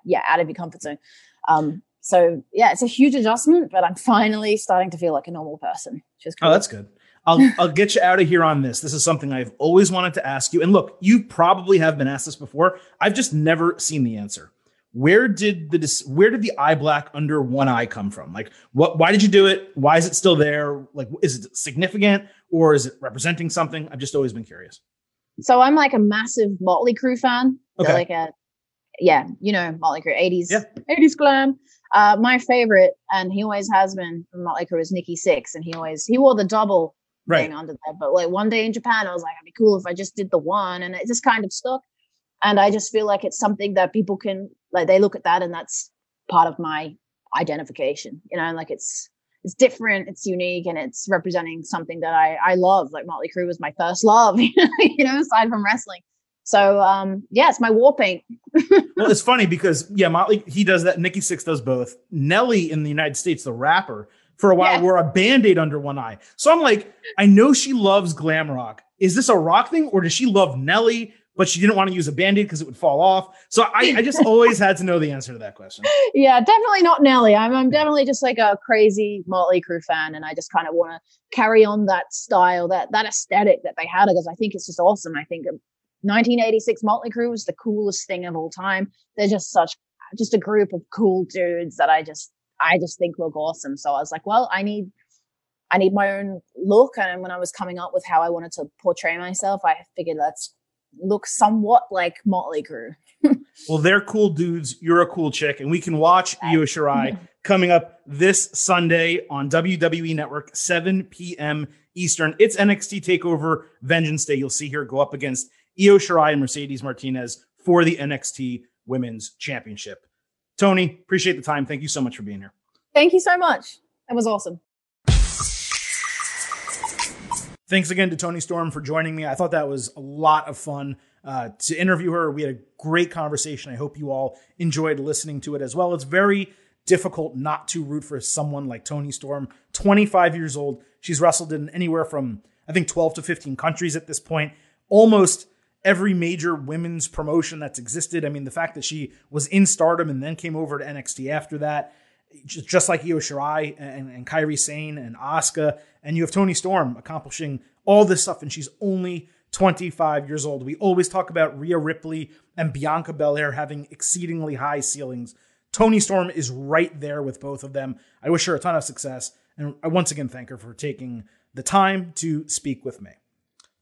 yeah out of your comfort zone. Um, so yeah, it's a huge adjustment, but I'm finally starting to feel like a normal person. Is cool. Oh, that's good. I'll I'll get you out of here on this. This is something I've always wanted to ask you. And look, you probably have been asked this before. I've just never seen the answer. Where did the where did the eye black under one eye come from? Like what why did you do it? Why is it still there? Like is it significant or is it representing something? I've just always been curious. So I'm like a massive Motley Crue fan. Okay. like a yeah, you know, Motley Crue, 80s, yeah. 80s glam. Uh, my favorite, and he always has been from Motley Crue, is Nikki Sixx, and he always he wore the double right. thing onto that. But like one day in Japan, I was like, it'd be cool if I just did the one, and it just kind of stuck. And I just feel like it's something that people can like. They look at that, and that's part of my identification. You know, like it's it's different, it's unique, and it's representing something that I I love. Like Motley Crue was my first love. *laughs* you know, aside from wrestling. So um, yeah, it's my war paint. *laughs* well, it's funny because yeah, Motley he does that. Nikki Sixx does both. Nelly in the United States, the rapper, for a while yeah. wore a band-aid under one eye. So I'm like, I know she loves glam rock. Is this a rock thing or does she love Nelly, but she didn't want to use a band-aid because it would fall off? So I, I just *laughs* always had to know the answer to that question. Yeah, definitely not Nelly. I'm, I'm definitely just like a crazy Motley Crue fan, and I just kind of want to carry on that style, that that aesthetic that they had, because I think it's just awesome. I think um, 1986 Motley Crue was the coolest thing of all time. They're just such just a group of cool dudes that I just I just think look awesome. So I was like, well, I need I need my own look. And when I was coming up with how I wanted to portray myself, I figured let's look somewhat like Motley Crue. *laughs* well, they're cool dudes. You're a cool chick, and we can watch Io Shirai *laughs* coming up this Sunday on WWE Network, 7 p.m. Eastern. It's NXT Takeover Vengeance Day. You'll see here go up against Io Shirai and Mercedes Martinez for the NXT Women's Championship. Toni, appreciate the time. Thank you so much for being here. Thank you so much. That was awesome. Thanks again to Toni Storm for joining me. I thought that was a lot of fun uh, to interview her. We had a great conversation. I hope you all enjoyed listening to it as well. It's very difficult not to root for someone like Toni Storm, 25 years old. She's wrestled in anywhere from, I think, 12 to 15 countries at this point. Almost every major women's promotion that's existed. I mean, the fact that she was in stardom and then came over to NXT after that, just like Io Shirai and, and Kairi Sane and Asuka, and you have Toni Storm accomplishing all this stuff, and she's only 25 years old. We always talk about Rhea Ripley and Bianca Belair having exceedingly high ceilings. Toni Storm is right there with both of them. I wish her a ton of success, and I once again thank her for taking the time to speak with me.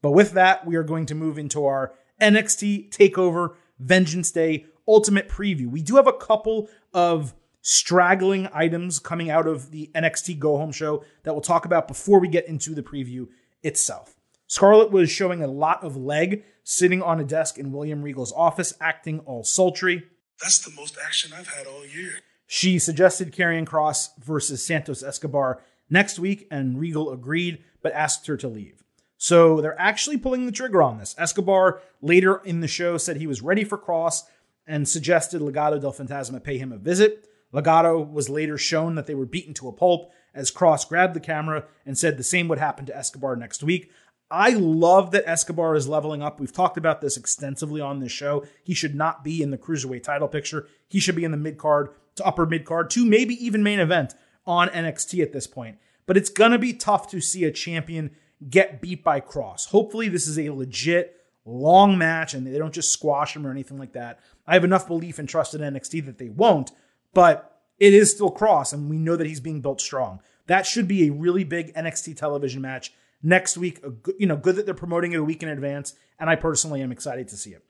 But with that, we are going to move into our NXT TakeOver Vengeance Day Ultimate Preview. We do have a couple of straggling items coming out of the NXT Go Home show that we'll talk about before we get into the preview itself. Scarlett was showing a lot of leg sitting on a desk in William Regal's office, acting all sultry. That's the most action I've had all year. She suggested Karrion Kross versus Santos Escobar next week, and Regal agreed, but asked her to leave. So they're actually pulling the trigger on this. Escobar later in the show said he was ready for Kross and suggested Legado del Fantasma pay him a visit. Legado was later shown that they were beaten to a pulp as Kross grabbed the camera and said the same would happen to Escobar next week. I love that Escobar is leveling up. We've talked about this extensively on this show. He should not be in the cruiserweight title picture. He should be in the mid card to upper mid card to maybe even main event on NXT at this point. But it's going to be tough to see a champion get beat by Kross. Hopefully, this is a legit long match and they don't just squash him or anything like that. I have enough belief and trust in NXT that they won't, but it is still Kross, and we know that he's being built strong. That should be a really big NXT television match next week. You know, good that they're promoting it a week in advance, and I personally am excited to see it.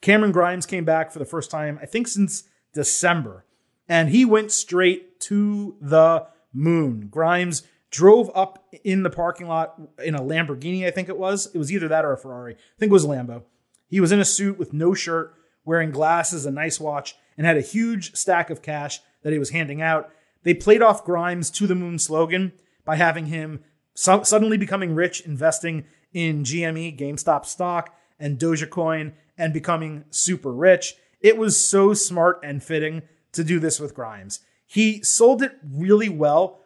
Cameron Grimes came back for the first time, I think, since December. and he went straight to the moon. Grimes drove up in the parking lot in a Lamborghini, I think it was. It was either that or a Ferrari. I think it was Lambo. He was in a suit with no shirt, wearing glasses, a nice watch, and had a huge stack of cash that he was handing out. They played off Grimes to the moon slogan by having him so- suddenly becoming rich, investing in GME, GameStop stock, and Dogecoin, and becoming super rich. It was so smart and fitting to do this with Grimes. He sold it really well,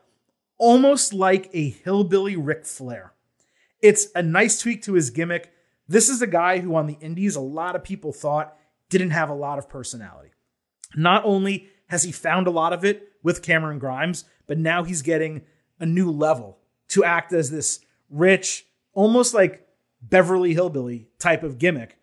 almost like a hillbilly Ric Flair. It's a nice tweak to his gimmick. This is a guy who, on the Indies, a lot of people thought didn't have a lot of personality. Not only has he found a lot of it with Cameron Grimes, but now he's getting a new level to act as this rich, almost like Beverly Hillbilly type of gimmick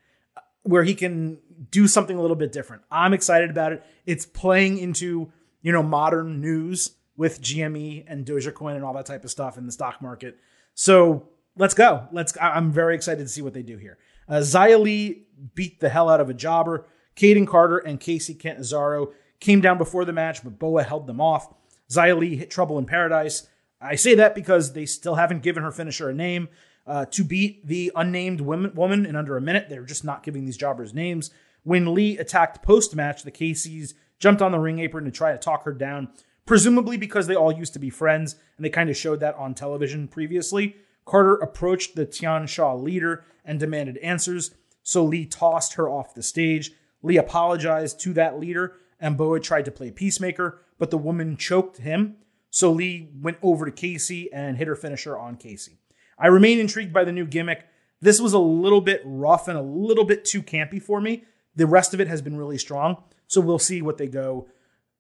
where he can do something a little bit different. I'm excited about it. It's playing into, you know, modern news with GME and Dogecoin and all that type of stuff in the stock market. So let's go. Let's. I'm very excited to see what they do here. Uh, Xia Li beat the hell out of a jobber. Kayden Carter and Kacy Catanzaro came down before the match, but Boa held them off. Xia Li hit trouble in paradise. I say that because they still haven't given her finisher a name. Uh, to beat the unnamed women, woman in under a minute, they're just not giving these jobbers names. When Li attacked post match, the Casey's jumped on the ring apron to try to talk her down, presumably because they all used to be friends and they kind of showed that on television previously. Carter approached the Tian Sha leader and demanded answers, so Li tossed her off the stage. Li apologized to that leader, and Boa tried to play peacemaker, but the woman choked him. So Li went over to Kacy and hit her finisher on Kacy. I remain intrigued by the new gimmick. This was a little bit rough and a little bit too campy for me. The rest of it has been really strong. So we'll see what they go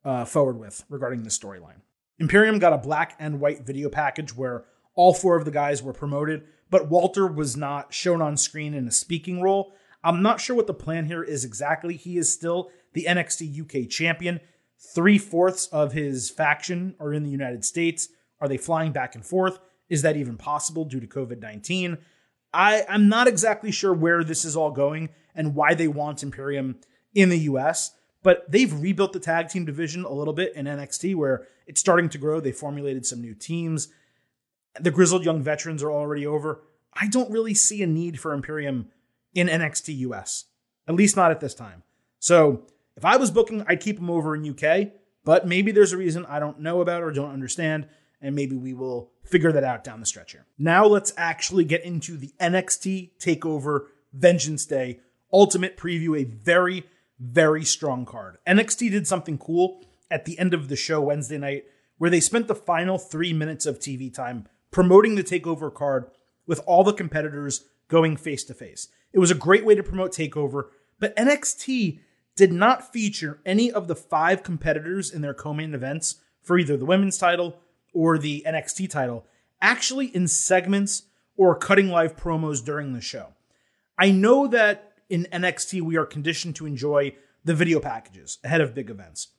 uh, forward with regarding the storyline. Imperium got a black and white video package where all four of the guys were promoted, but Walter was not shown on screen in a speaking role. I'm not sure what the plan here is exactly. He is still the NXT UK champion. Three fourths of his faction are in the United States. Are they flying back and forth? Is that even possible due to COVID 19? I'm not exactly sure where this is all going and why they want Imperium in the US, but they've rebuilt the tag team division a little bit in NXT where it's starting to grow. They formulated some new teams. The grizzled young veterans are already over. I don't really see a need for Imperium in NXT US, at least not at this time. So if I was booking, I'd keep them over in UK, but maybe there's a reason I don't know about or don't understand and maybe we will figure that out down the stretch here. Now let's actually get into the NXT Takeover Vengeance Day Ultimate Preview, a very, very strong card. NXT did something cool at the end of the show Wednesday night where they spent the final three minutes of TV time promoting the Takeover card with all the competitors going face to face. It was a great way to promote Takeover, but NXT did not feature any of the five competitors in their co main events for either the women's title or the NXT title actually in segments or cutting live promos during the show. I know that in NXT we are conditioned to enjoy the video packages ahead of big events.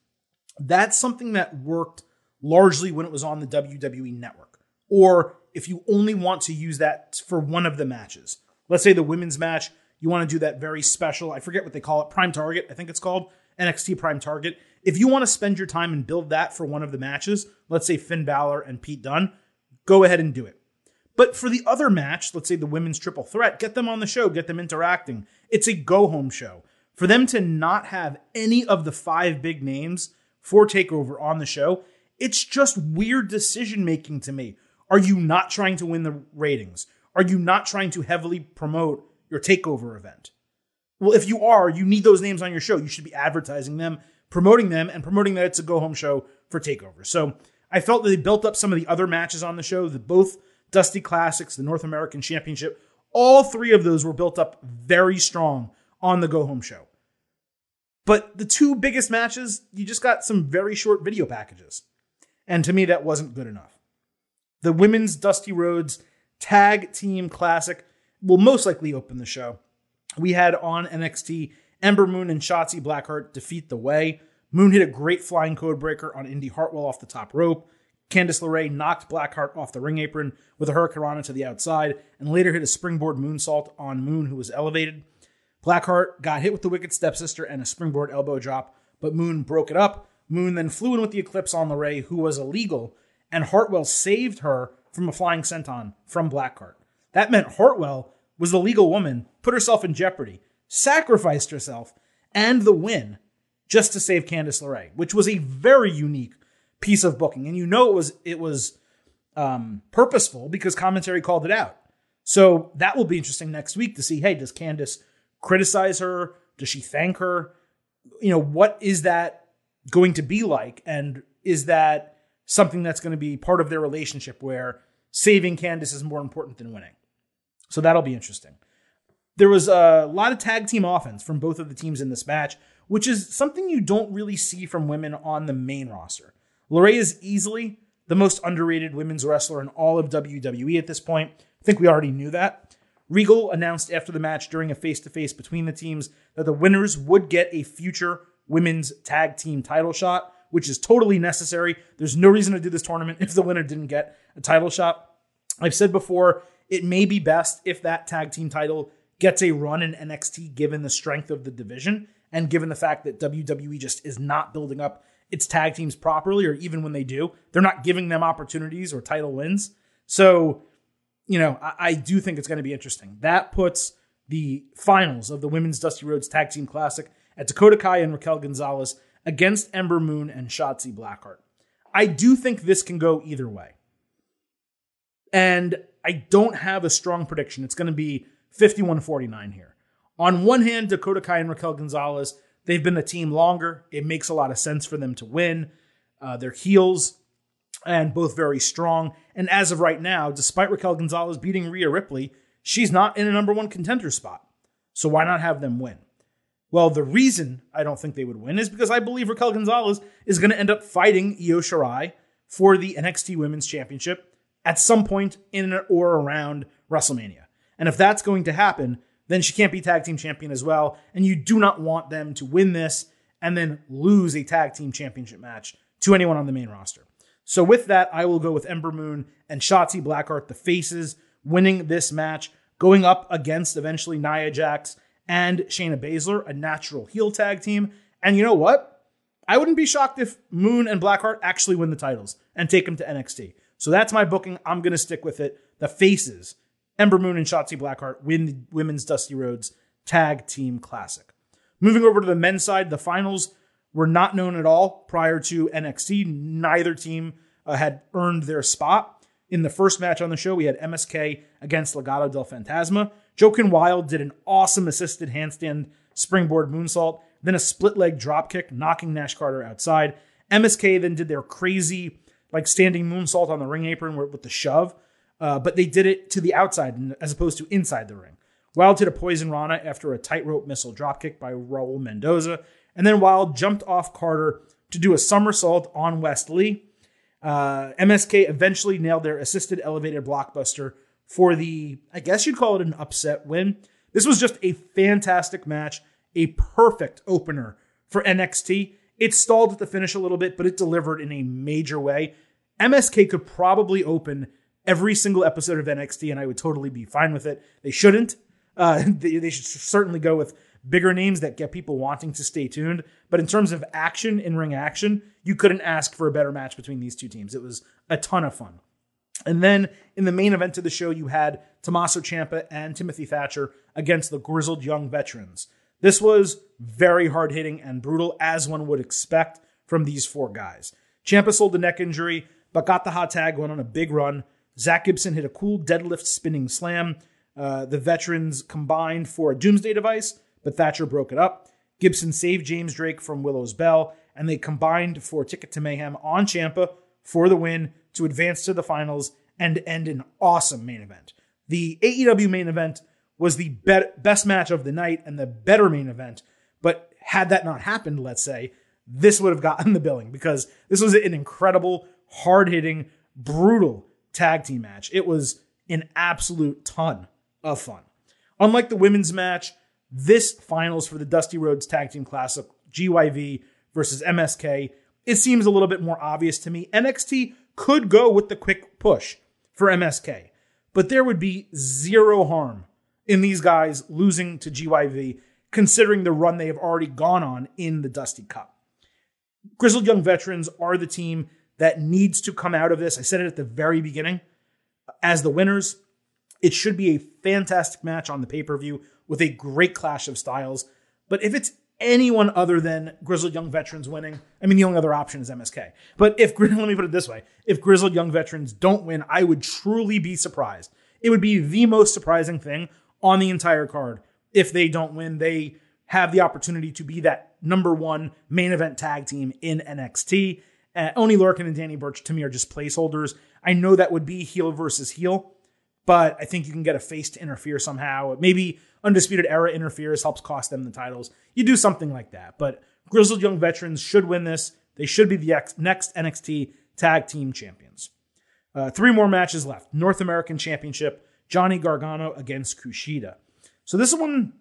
That's something that worked largely when it was on the WWE network. Or if you only want to use that for one of the matches. Let's say the women's match, you want to do that very special, I forget what they call it, Prime Target, I think it's called, NXT Prime Target. If you want to spend your time and build that for one of the matches, let's say Finn Balor and Pete Dunne, go ahead and do it. But for the other match, let's say the women's triple threat, get them on the show, get them interacting. It's a go home show. For them to not have any of the five big names for TakeOver on the show, it's just weird decision making to me. Are you not trying to win the ratings? Are you not trying to heavily promote your TakeOver event? Well, if you are, you need those names on your show. You should be advertising them promoting them and promoting that it's a go home show for TakeOver. So I felt that they built up some of the other matches on the show, that both Dusty Classics, the North American Championship, all three of those were built up very strong on the go home show. But the two biggest matches, you just got some very short video packages. And to me, that wasn't good enough. The women's Dusty Rhodes Tag Team Classic will most likely open the show. We had on NXT Ember Moon and Shotzi Blackheart defeat the way. Moon hit a great flying code breaker on Indi Hartwell off the top rope. Candice LeRae knocked Blackheart off the ring apron with a Hurricanrana to the outside, and later hit a springboard moonsault on Moon, who was elevated. Blackheart got hit with the Wicked Stepsister and a springboard elbow drop, but Moon broke it up Moon then flew in with the Eclipse on LeRae, who was illegal, and Hartwell saved her from a flying senton from Blackheart. That meant Hartwell was the legal woman, put herself in jeopardy, sacrificed herself, and the win just to save Candice LeRae, which was a very unique piece of booking. And you know it was it was um, purposeful because commentary called it out. So that will be interesting next week to see. Hey, does Candice criticize her? Does she thank her? You know, what is that going to be like? And is that something that's going to be part of their relationship where saving Candice is more important than winning? So that'll be interesting. There was a lot of tag team offense from both of the teams in this match, which is something you don't really see from women on the main roster. LeRae is easily the most underrated women's wrestler in all of WWE at this point. I think we already knew that. Regal announced after the match during a face to face between the teams that the winners would get a future women's tag team title shot, which is totally necessary. There's no reason to do this tournament *laughs* if the winner didn't get a title shot. I've said before, it may be best if that tag team title gets a run in NXT given the strength of the division and given the fact that WWE just is not building up its tag teams properly, or even when they do, they're not giving them opportunities or title wins. So, you know, I, I do think it's going to be interesting. That puts the finals of the Women's Dusty Rhodes Tag Team Classic at Dakota Kai and Raquel Gonzalez against Ember Moon and Shotzi Blackheart. I do think this can go either way. And I don't have a strong prediction. It's going to be 51 49 here. On one hand, Dakota Kai and Raquel Gonzalez They've been a team longer. It makes a lot of sense for them to win. Uh, they're heels and both very strong. And as of right now, despite Raquel Gonzalez beating Rhea Ripley, she's not in a number one contender spot. So why not have them win? Well, the reason I don't think they would win is because I believe Raquel Gonzalez is going to end up fighting Io Shirai for the NXT Women's Championship at some point in or around WrestleMania. And if that's going to happen, then she can't be tag team champion as well. And you do not want them to win this and then lose a tag team championship match to anyone on the main roster. So with that, I will go with Ember Moon and Shotzi Blackheart, the faces, winning this match, going up against eventually Nia Jax and Shayna Baszler, a natural heel tag team. And you know what? I wouldn't be shocked if Moon and Blackheart actually win the titles and take them to NXT. So that's my booking. I'm going to stick with it. The faces Ember Moon and Shotzi Blackheart win the Women's Dusty Rhodes Tag Team Classic. Moving over to the men's side, the finals were not known at all prior to NXT. Neither team uh, had earned their spot. In the first match on the show, we had MSK against Legado del Fantasma. Joaquin Wilde did an awesome assisted handstand springboard moonsault, then a split leg dropkick, knocking Nash Carter outside. MSK then did their crazy, like standing moonsault on the ring apron with the shove uh, but they did it to the outside as opposed to inside the ring. Wilde hit a poison Rana after a tightrope missile dropkick by Raul Mendoza, and then Wilde jumped off Carter to do a somersault on Wes Lee. Uh, MSK eventually nailed their assisted elevated blockbuster for the, I guess you'd call it an upset win. This was just a fantastic match, a perfect opener for NXT. It stalled at the finish a little bit, but it delivered in a major way. MSK could probably open every single episode of NXT, and I would totally be fine with it. They shouldn't. Uh, *laughs* they, they should certainly go with bigger names that get people wanting to stay tuned. But in terms of action, in ring action, you couldn't ask for a better match between these two teams. It was a ton of fun. And then in the main event of the show, you had Tommaso Ciampa and Timothy Thatcher against the grizzled young veterans. This was very hard hitting and brutal, as one would expect from these four guys. Ciampa sold a neck injury, but got the hot tag, went on a big run. Zach Gibson hit a cool deadlift spinning slam. Uh, the veterans combined for a doomsday device, but Thatcher broke it up. Gibson saved James Drake from Willow's Bell, and they combined for Ticket to Mayhem on Ciampa for the win to advance to the finals and end an awesome main event. The AEW main event was the be- best match of the night and the better main event, but had that not happened, let's say, this would have gotten *laughs* the billing because this was an incredible, hard hitting, brutal tag team match. It was an absolute ton of fun. Unlike the women's match, this finals for the Dusty Rhodes Tag Team Classic, GYV versus MSK, it seems a little bit more obvious to me. NXT could go with the quick push for MSK, but there would be zero harm in these guys losing to GYV, considering the run they have already gone on in the Dusty Cup. Grizzled Young Veterans are the team that needs to come out of this. I said it at the very beginning as the winners. It should be a fantastic match on the pay per view with a great clash of styles. But if it's anyone other than Grizzled Young Veterans winning, I mean, the only other option is MSK. But if, *laughs* let me put it this way if Grizzled Young Veterans don't win, I would truly be surprised. It would be the most surprising thing on the entire card if they don't win. They have the opportunity to be that number one main event tag team in NXT. Uh, Lorcan and Danny Burch to me are just placeholders. I know that would be heel versus heel, but I think you can get a face to interfere somehow. Maybe Undisputed Era interferes, helps cost them the titles. You do something like that. But Grizzled Young Veterans should win this. They should be the next NXT Tag Team Champions. Uh, three more matches left. North American Championship, Johnny Gargano against Kushida. So this one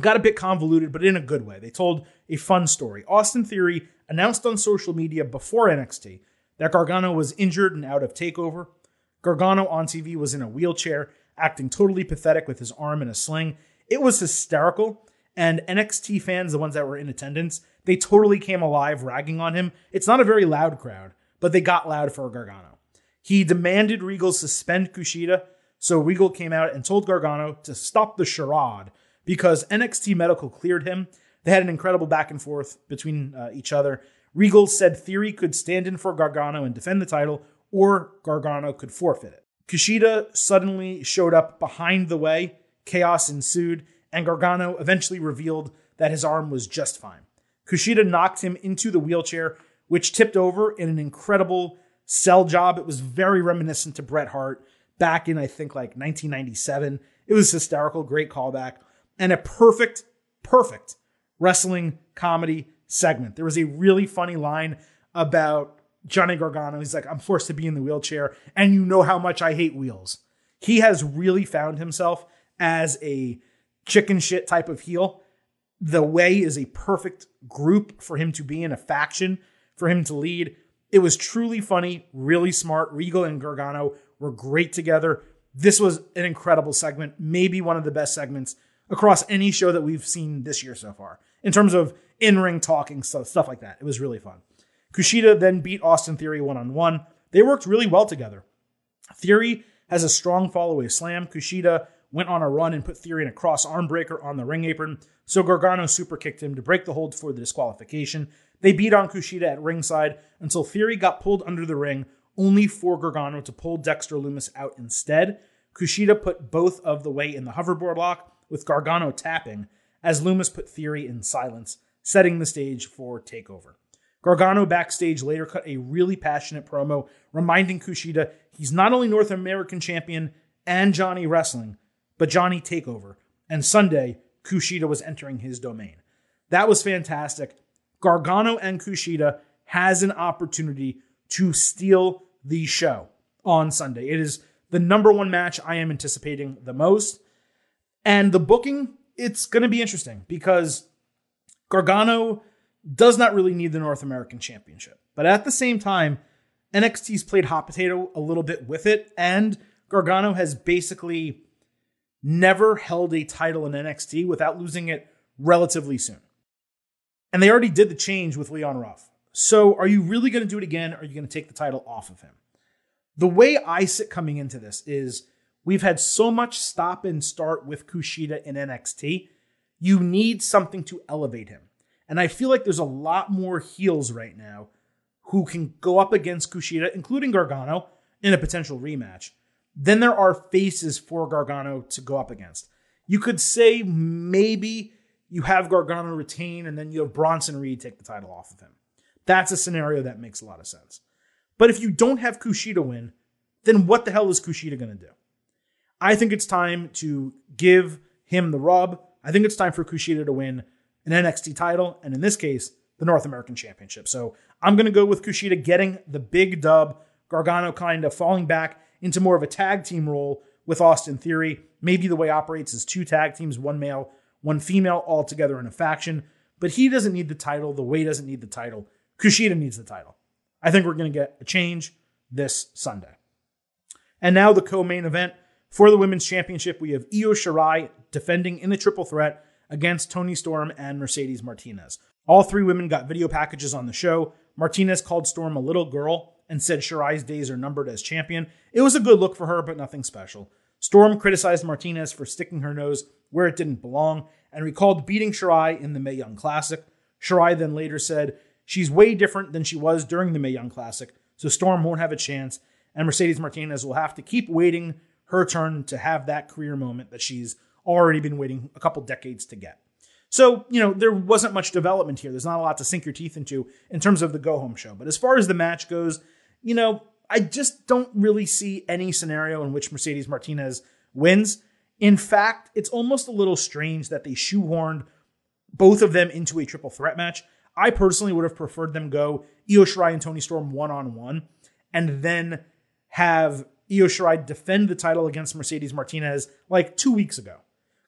got a bit convoluted, but in a good way. They told a fun story. Austin Theory announced on social media before NXT that Gargano was injured and out of TakeOver. Gargano on TV was in a wheelchair, acting totally pathetic with his arm in a sling. It was hysterical. And NXT fans, the ones that were in attendance, they totally came alive ragging on him. It's not a very loud crowd, but they got loud for Gargano. He demanded Regal suspend Kushida, so Regal came out and told Gargano to stop the charade because NXT Medical cleared him. They had an incredible back and forth between uh, each other. Regal said Theory could stand in for Gargano and defend the title, or Gargano could forfeit it. Kushida suddenly showed up behind the way Chaos ensued, and Gargano eventually revealed that his arm was just fine. Kushida knocked him into the wheelchair, which tipped over in an incredible sell job. It was very reminiscent to Bret Hart back in, I think, like 1997. It was hysterical, great callback, and a perfect, perfect wrestling comedy segment. There was a really funny line about Johnny Gargano. He's like, I'm forced to be in the wheelchair, and you know how much I hate wheels. He has really found himself as a chicken shit type of heel. The way is a perfect group for him to be in a faction, for him to lead. It was truly funny, really smart. Regal and Gargano were great together. This was an incredible segment, maybe one of the best segments across any show that we've seen this year so far in terms of in ring talking, stuff, stuff like that. It was really fun. Kushida then beat Austin Theory one on one. They worked really well together. Theory has a strong follow slam. Kushida went on a run and put Theory in a cross arm breaker on the ring apron. So Gargano super kicked him to break the hold for the disqualification. They beat on Kushida at ringside until Theory got pulled under the ring, only for Gargano to pull Dexter Lumis out instead. Kushida put both of the way in the hoverboard lock, with Gargano tapping, as Lumis put Theory in silence, setting the stage for TakeOver. Gargano backstage later cut a really passionate promo reminding Kushida he's not only North American champion and Johnny Wrestling, but Johnny Takeover. And Sunday, Kushida was entering his domain. That was fantastic. Gargano and Kushida has an opportunity to steal the show on Sunday. It is the number one match I am anticipating the most. And the booking, it's going to be interesting because Gargano does not really need the North American Championship. But at the same time, NXT's played hot potato a little bit with it, and Gargano has basically never held a title in NXT without losing it relatively soon. And they already did the change with Leon Ruff. So are you really going to do it again? Or are you going to take the title off of him? The way I sit coming into this is we've had so much stop and start with Kushida in NXT. You need something to elevate him. And I feel like there's a lot more heels right now who can go up against Kushida, including Gargano, in a potential rematch then there are faces for Gargano to go up against. You could say maybe you have Gargano retain and then you have Bronson Reed take the title off of him. That's a scenario that makes a lot of sense. But if you don't have Kushida win, then what the hell is Kushida going to do? I think it's time to give him the rub. I think it's time for Kushida to win an NXT title, and in this case, the North American Championship. So I'm going to go with Kushida getting the big dub, Gargano kind of falling back into more of a tag team role with Austin Theory. Maybe the way operates is two tag teams, one male, one female, all together in a faction. But he doesn't need the title. The way doesn't need the title. Kushida needs the title. I think we're going to get a change this Sunday. And now the co-main event for the women's championship. We have Io Shirai defending in the triple threat against Toni Storm and Mercedes Martinez. All three women got video packages on the show. Martinez called Storm a little girl and said Shirai's days are numbered as champion. It was a good look for her, but nothing special. Storm criticized Martinez for sticking her nose where it didn't belong and recalled beating Shirai in the Mae Young Classic. Shirai then later said she's way different than she was during the Mae Young Classic, so Storm won't have a chance, and Mercedes Martinez will have to keep waiting her turn to have that career moment that she's already been waiting a couple decades to get. So, you know, there wasn't much development here. There's not a lot to sink your teeth into in terms of the go home show. But as far as the match goes, you know, I just don't really see any scenario in which Mercedes Martinez wins. In fact, it's almost a little strange that they shoehorned both of them into a triple threat match. I personally would have preferred them go Io Shirai and Toni Storm one on one, and then have Io Shirai defend the title against Mercedes Martinez like two weeks ago.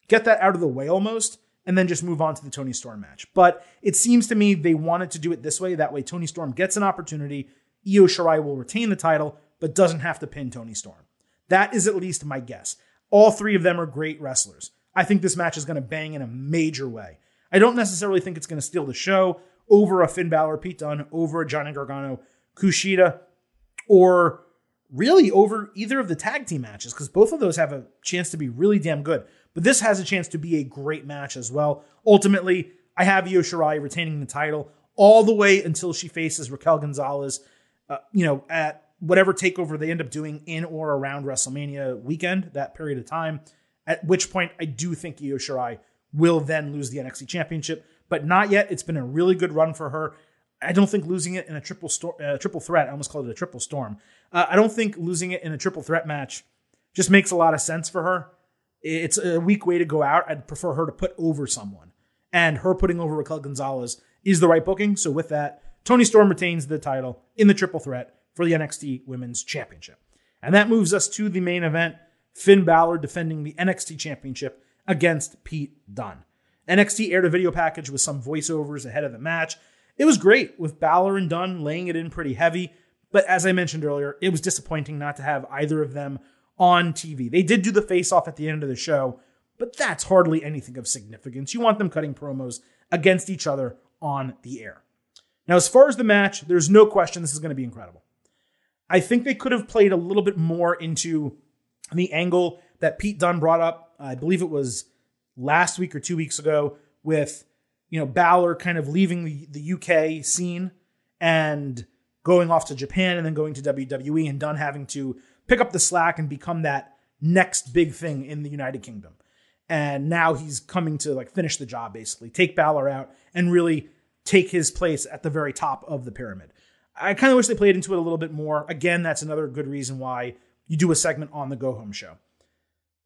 Get that out of the way almost, and then just move on to the Toni Storm match. But it seems to me they wanted to do it this way. That way, Toni Storm gets an opportunity. Io Shirai will retain the title, but doesn't have to pin Toni Storm. That is at least my guess. All three of them are great wrestlers. I think this match is going to bang in a major way. I don't necessarily think it's going to steal the show over a Finn Balor, Pete Dunne, over a Johnny Gargano, Kushida, or really over either of the tag team matches because both of those have a chance to be really damn good. But this has a chance to be a great match as well. Ultimately, I have Io Shirai retaining the title all the way until she faces Raquel Gonzalez, uh, you know, at whatever takeover they end up doing in or around WrestleMania weekend, that period of time. At which point, I do think Io Shirai will then lose the NXT Championship, but not yet. It's been a really good run for her. I don't think losing it in a triple sto- uh, triple threat. I almost called it a triple storm. Uh, I don't think losing it in a triple threat match just makes a lot of sense for her. It's a weak way to go out. I'd prefer her to put over someone, and her putting over Raquel Gonzalez is the right booking. So with that, Toni Storm retains the title in the triple threat for the NXT Women's Championship, and that moves us to the main event: Finn Balor defending the NXT Championship against Pete Dunne. NXT aired a video package with some voiceovers ahead of the match. It was great with Balor and Dunne laying it in pretty heavy, but as I mentioned earlier, it was disappointing not to have either of them on TV. They did do the face off at the end of the show, but that's hardly anything of significance. You want them cutting promos against each other on the air. Now, as far as the match, there's no question this is going to be incredible. I think they could have played a little bit more into the angle that Pete Dunne brought up. I believe it was last week or two weeks ago with you know Balor kind of leaving the, the UK scene and going off to Japan and then going to WWE and Dunne having to pick up the slack and become that next big thing in the United Kingdom. And now he's coming to like finish the job basically, take Balor out and really take his place at the very top of the pyramid. I kind of wish they played into it a little bit more. Again, that's another good reason why you do a segment on the Go Home show.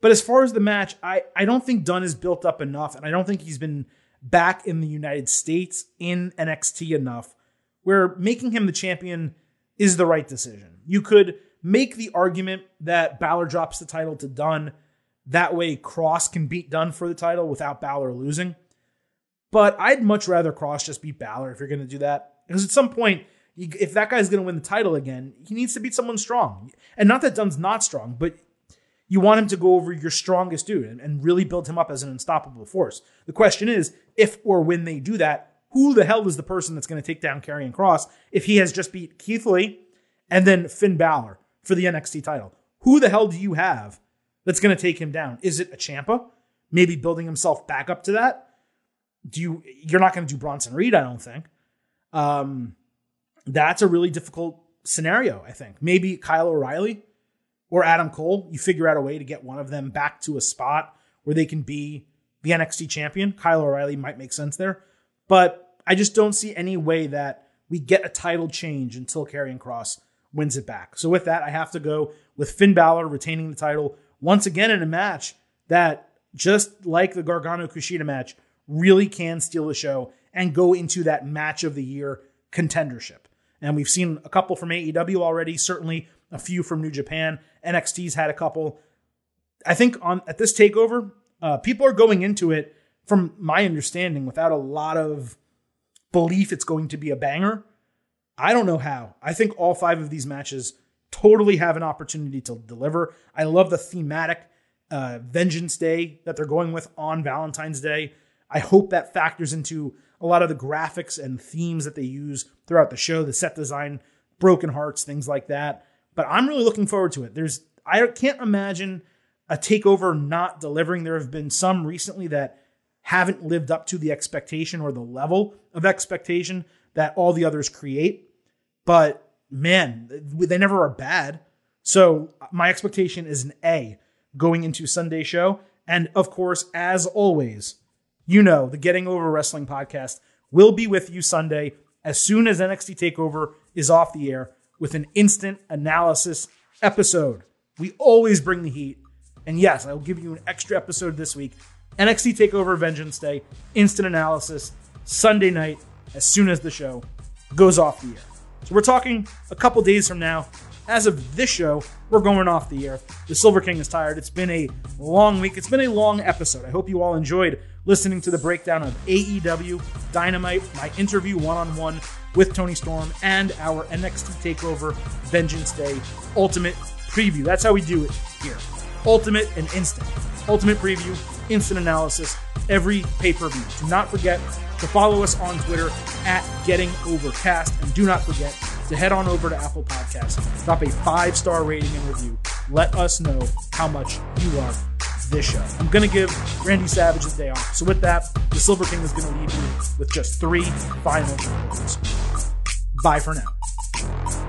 But as far as the match, I, I don't think Dunne is built up enough, and I don't think he's been back in the United States in NXT enough where making him the champion is the right decision. You could make the argument that Balor drops the title to Dunne. That way, Kross can beat Dunne for the title without Balor losing. But I'd much rather Kross just beat Balor if you're going to do that. Because at some point, if that guy's going to win the title again, he needs to beat someone strong. And not that Dunne's not strong, but you want him to go over your strongest dude and, and really build him up as an unstoppable force. The question is, if or when they do that, who the hell is the person that's going to take down Karrion Kross if he has just beat Keith Lee and then Finn Balor for the NXT title? Who the hell do you have that's going to take him down? Is it a Ciampa? Maybe building himself back up to that? Do you? You're not going to do Bronson Reed, I don't think. Um, that's a really difficult scenario. I think maybe Kyle O'Reilly or Adam Cole. You figure out a way to get one of them back to a spot where they can be the NXT champion. Kyle O'Reilly might make sense there, but I just don't see any way that we get a title change until Karrion Kross wins it back. So with that, I have to go with Finn Balor retaining the title once again in a match that, just like the Gargano Kushida match, really can steal the show and go into that match of the year contendership. And we've seen a couple from AEW already, certainly a few from New Japan. NXT's had a couple. I think on at this takeover, uh, people are going into it from my understanding without a lot of belief it's going to be a banger. I don't know how. I think all five of these matches totally have an opportunity to deliver. I love the thematic uh, Vengeance Day that they're going with on Valentine's Day. I hope that factors into a lot of the graphics and themes that they use throughout the show, the set design, broken hearts, things like that. But I'm really looking forward to it. There's I can't imagine a takeover not delivering. There have been some recently that haven't lived up to the expectation or the level of expectation that all the others create. But man, they never are bad. So my expectation is an A going into Sunday show. And of course, as always, you know, the Getting Over Wrestling podcast will be with you Sunday as soon as NXT TakeOver is off the air with an instant analysis episode. We always bring the heat. And yes, I will give you an extra episode this week. NXT TakeOver Vengeance Day, instant analysis, Sunday night, as soon as the show goes off the air. So we're talking a couple days from now. As of this show, we're going off the air. The Silver King is tired. It's been a long week. It's been a long episode. I hope you all enjoyed listening to the breakdown of AEW Dynamite, my interview one on one with Toni Storm, and our NXT TakeOver Vengeance Day Ultimate Preview. That's how we do it here. Ultimate and instant. Ultimate preview, instant analysis, every pay per view. Do not forget to follow us on Twitter at Getting Overcast, and do not forget to head on over to Apple Podcasts, drop a five star rating and review. Let us know how much you love this show. I'm going to give Randy Savage his day off. So, with that, the Silver King is going to leave you with just three final words. Bye for now.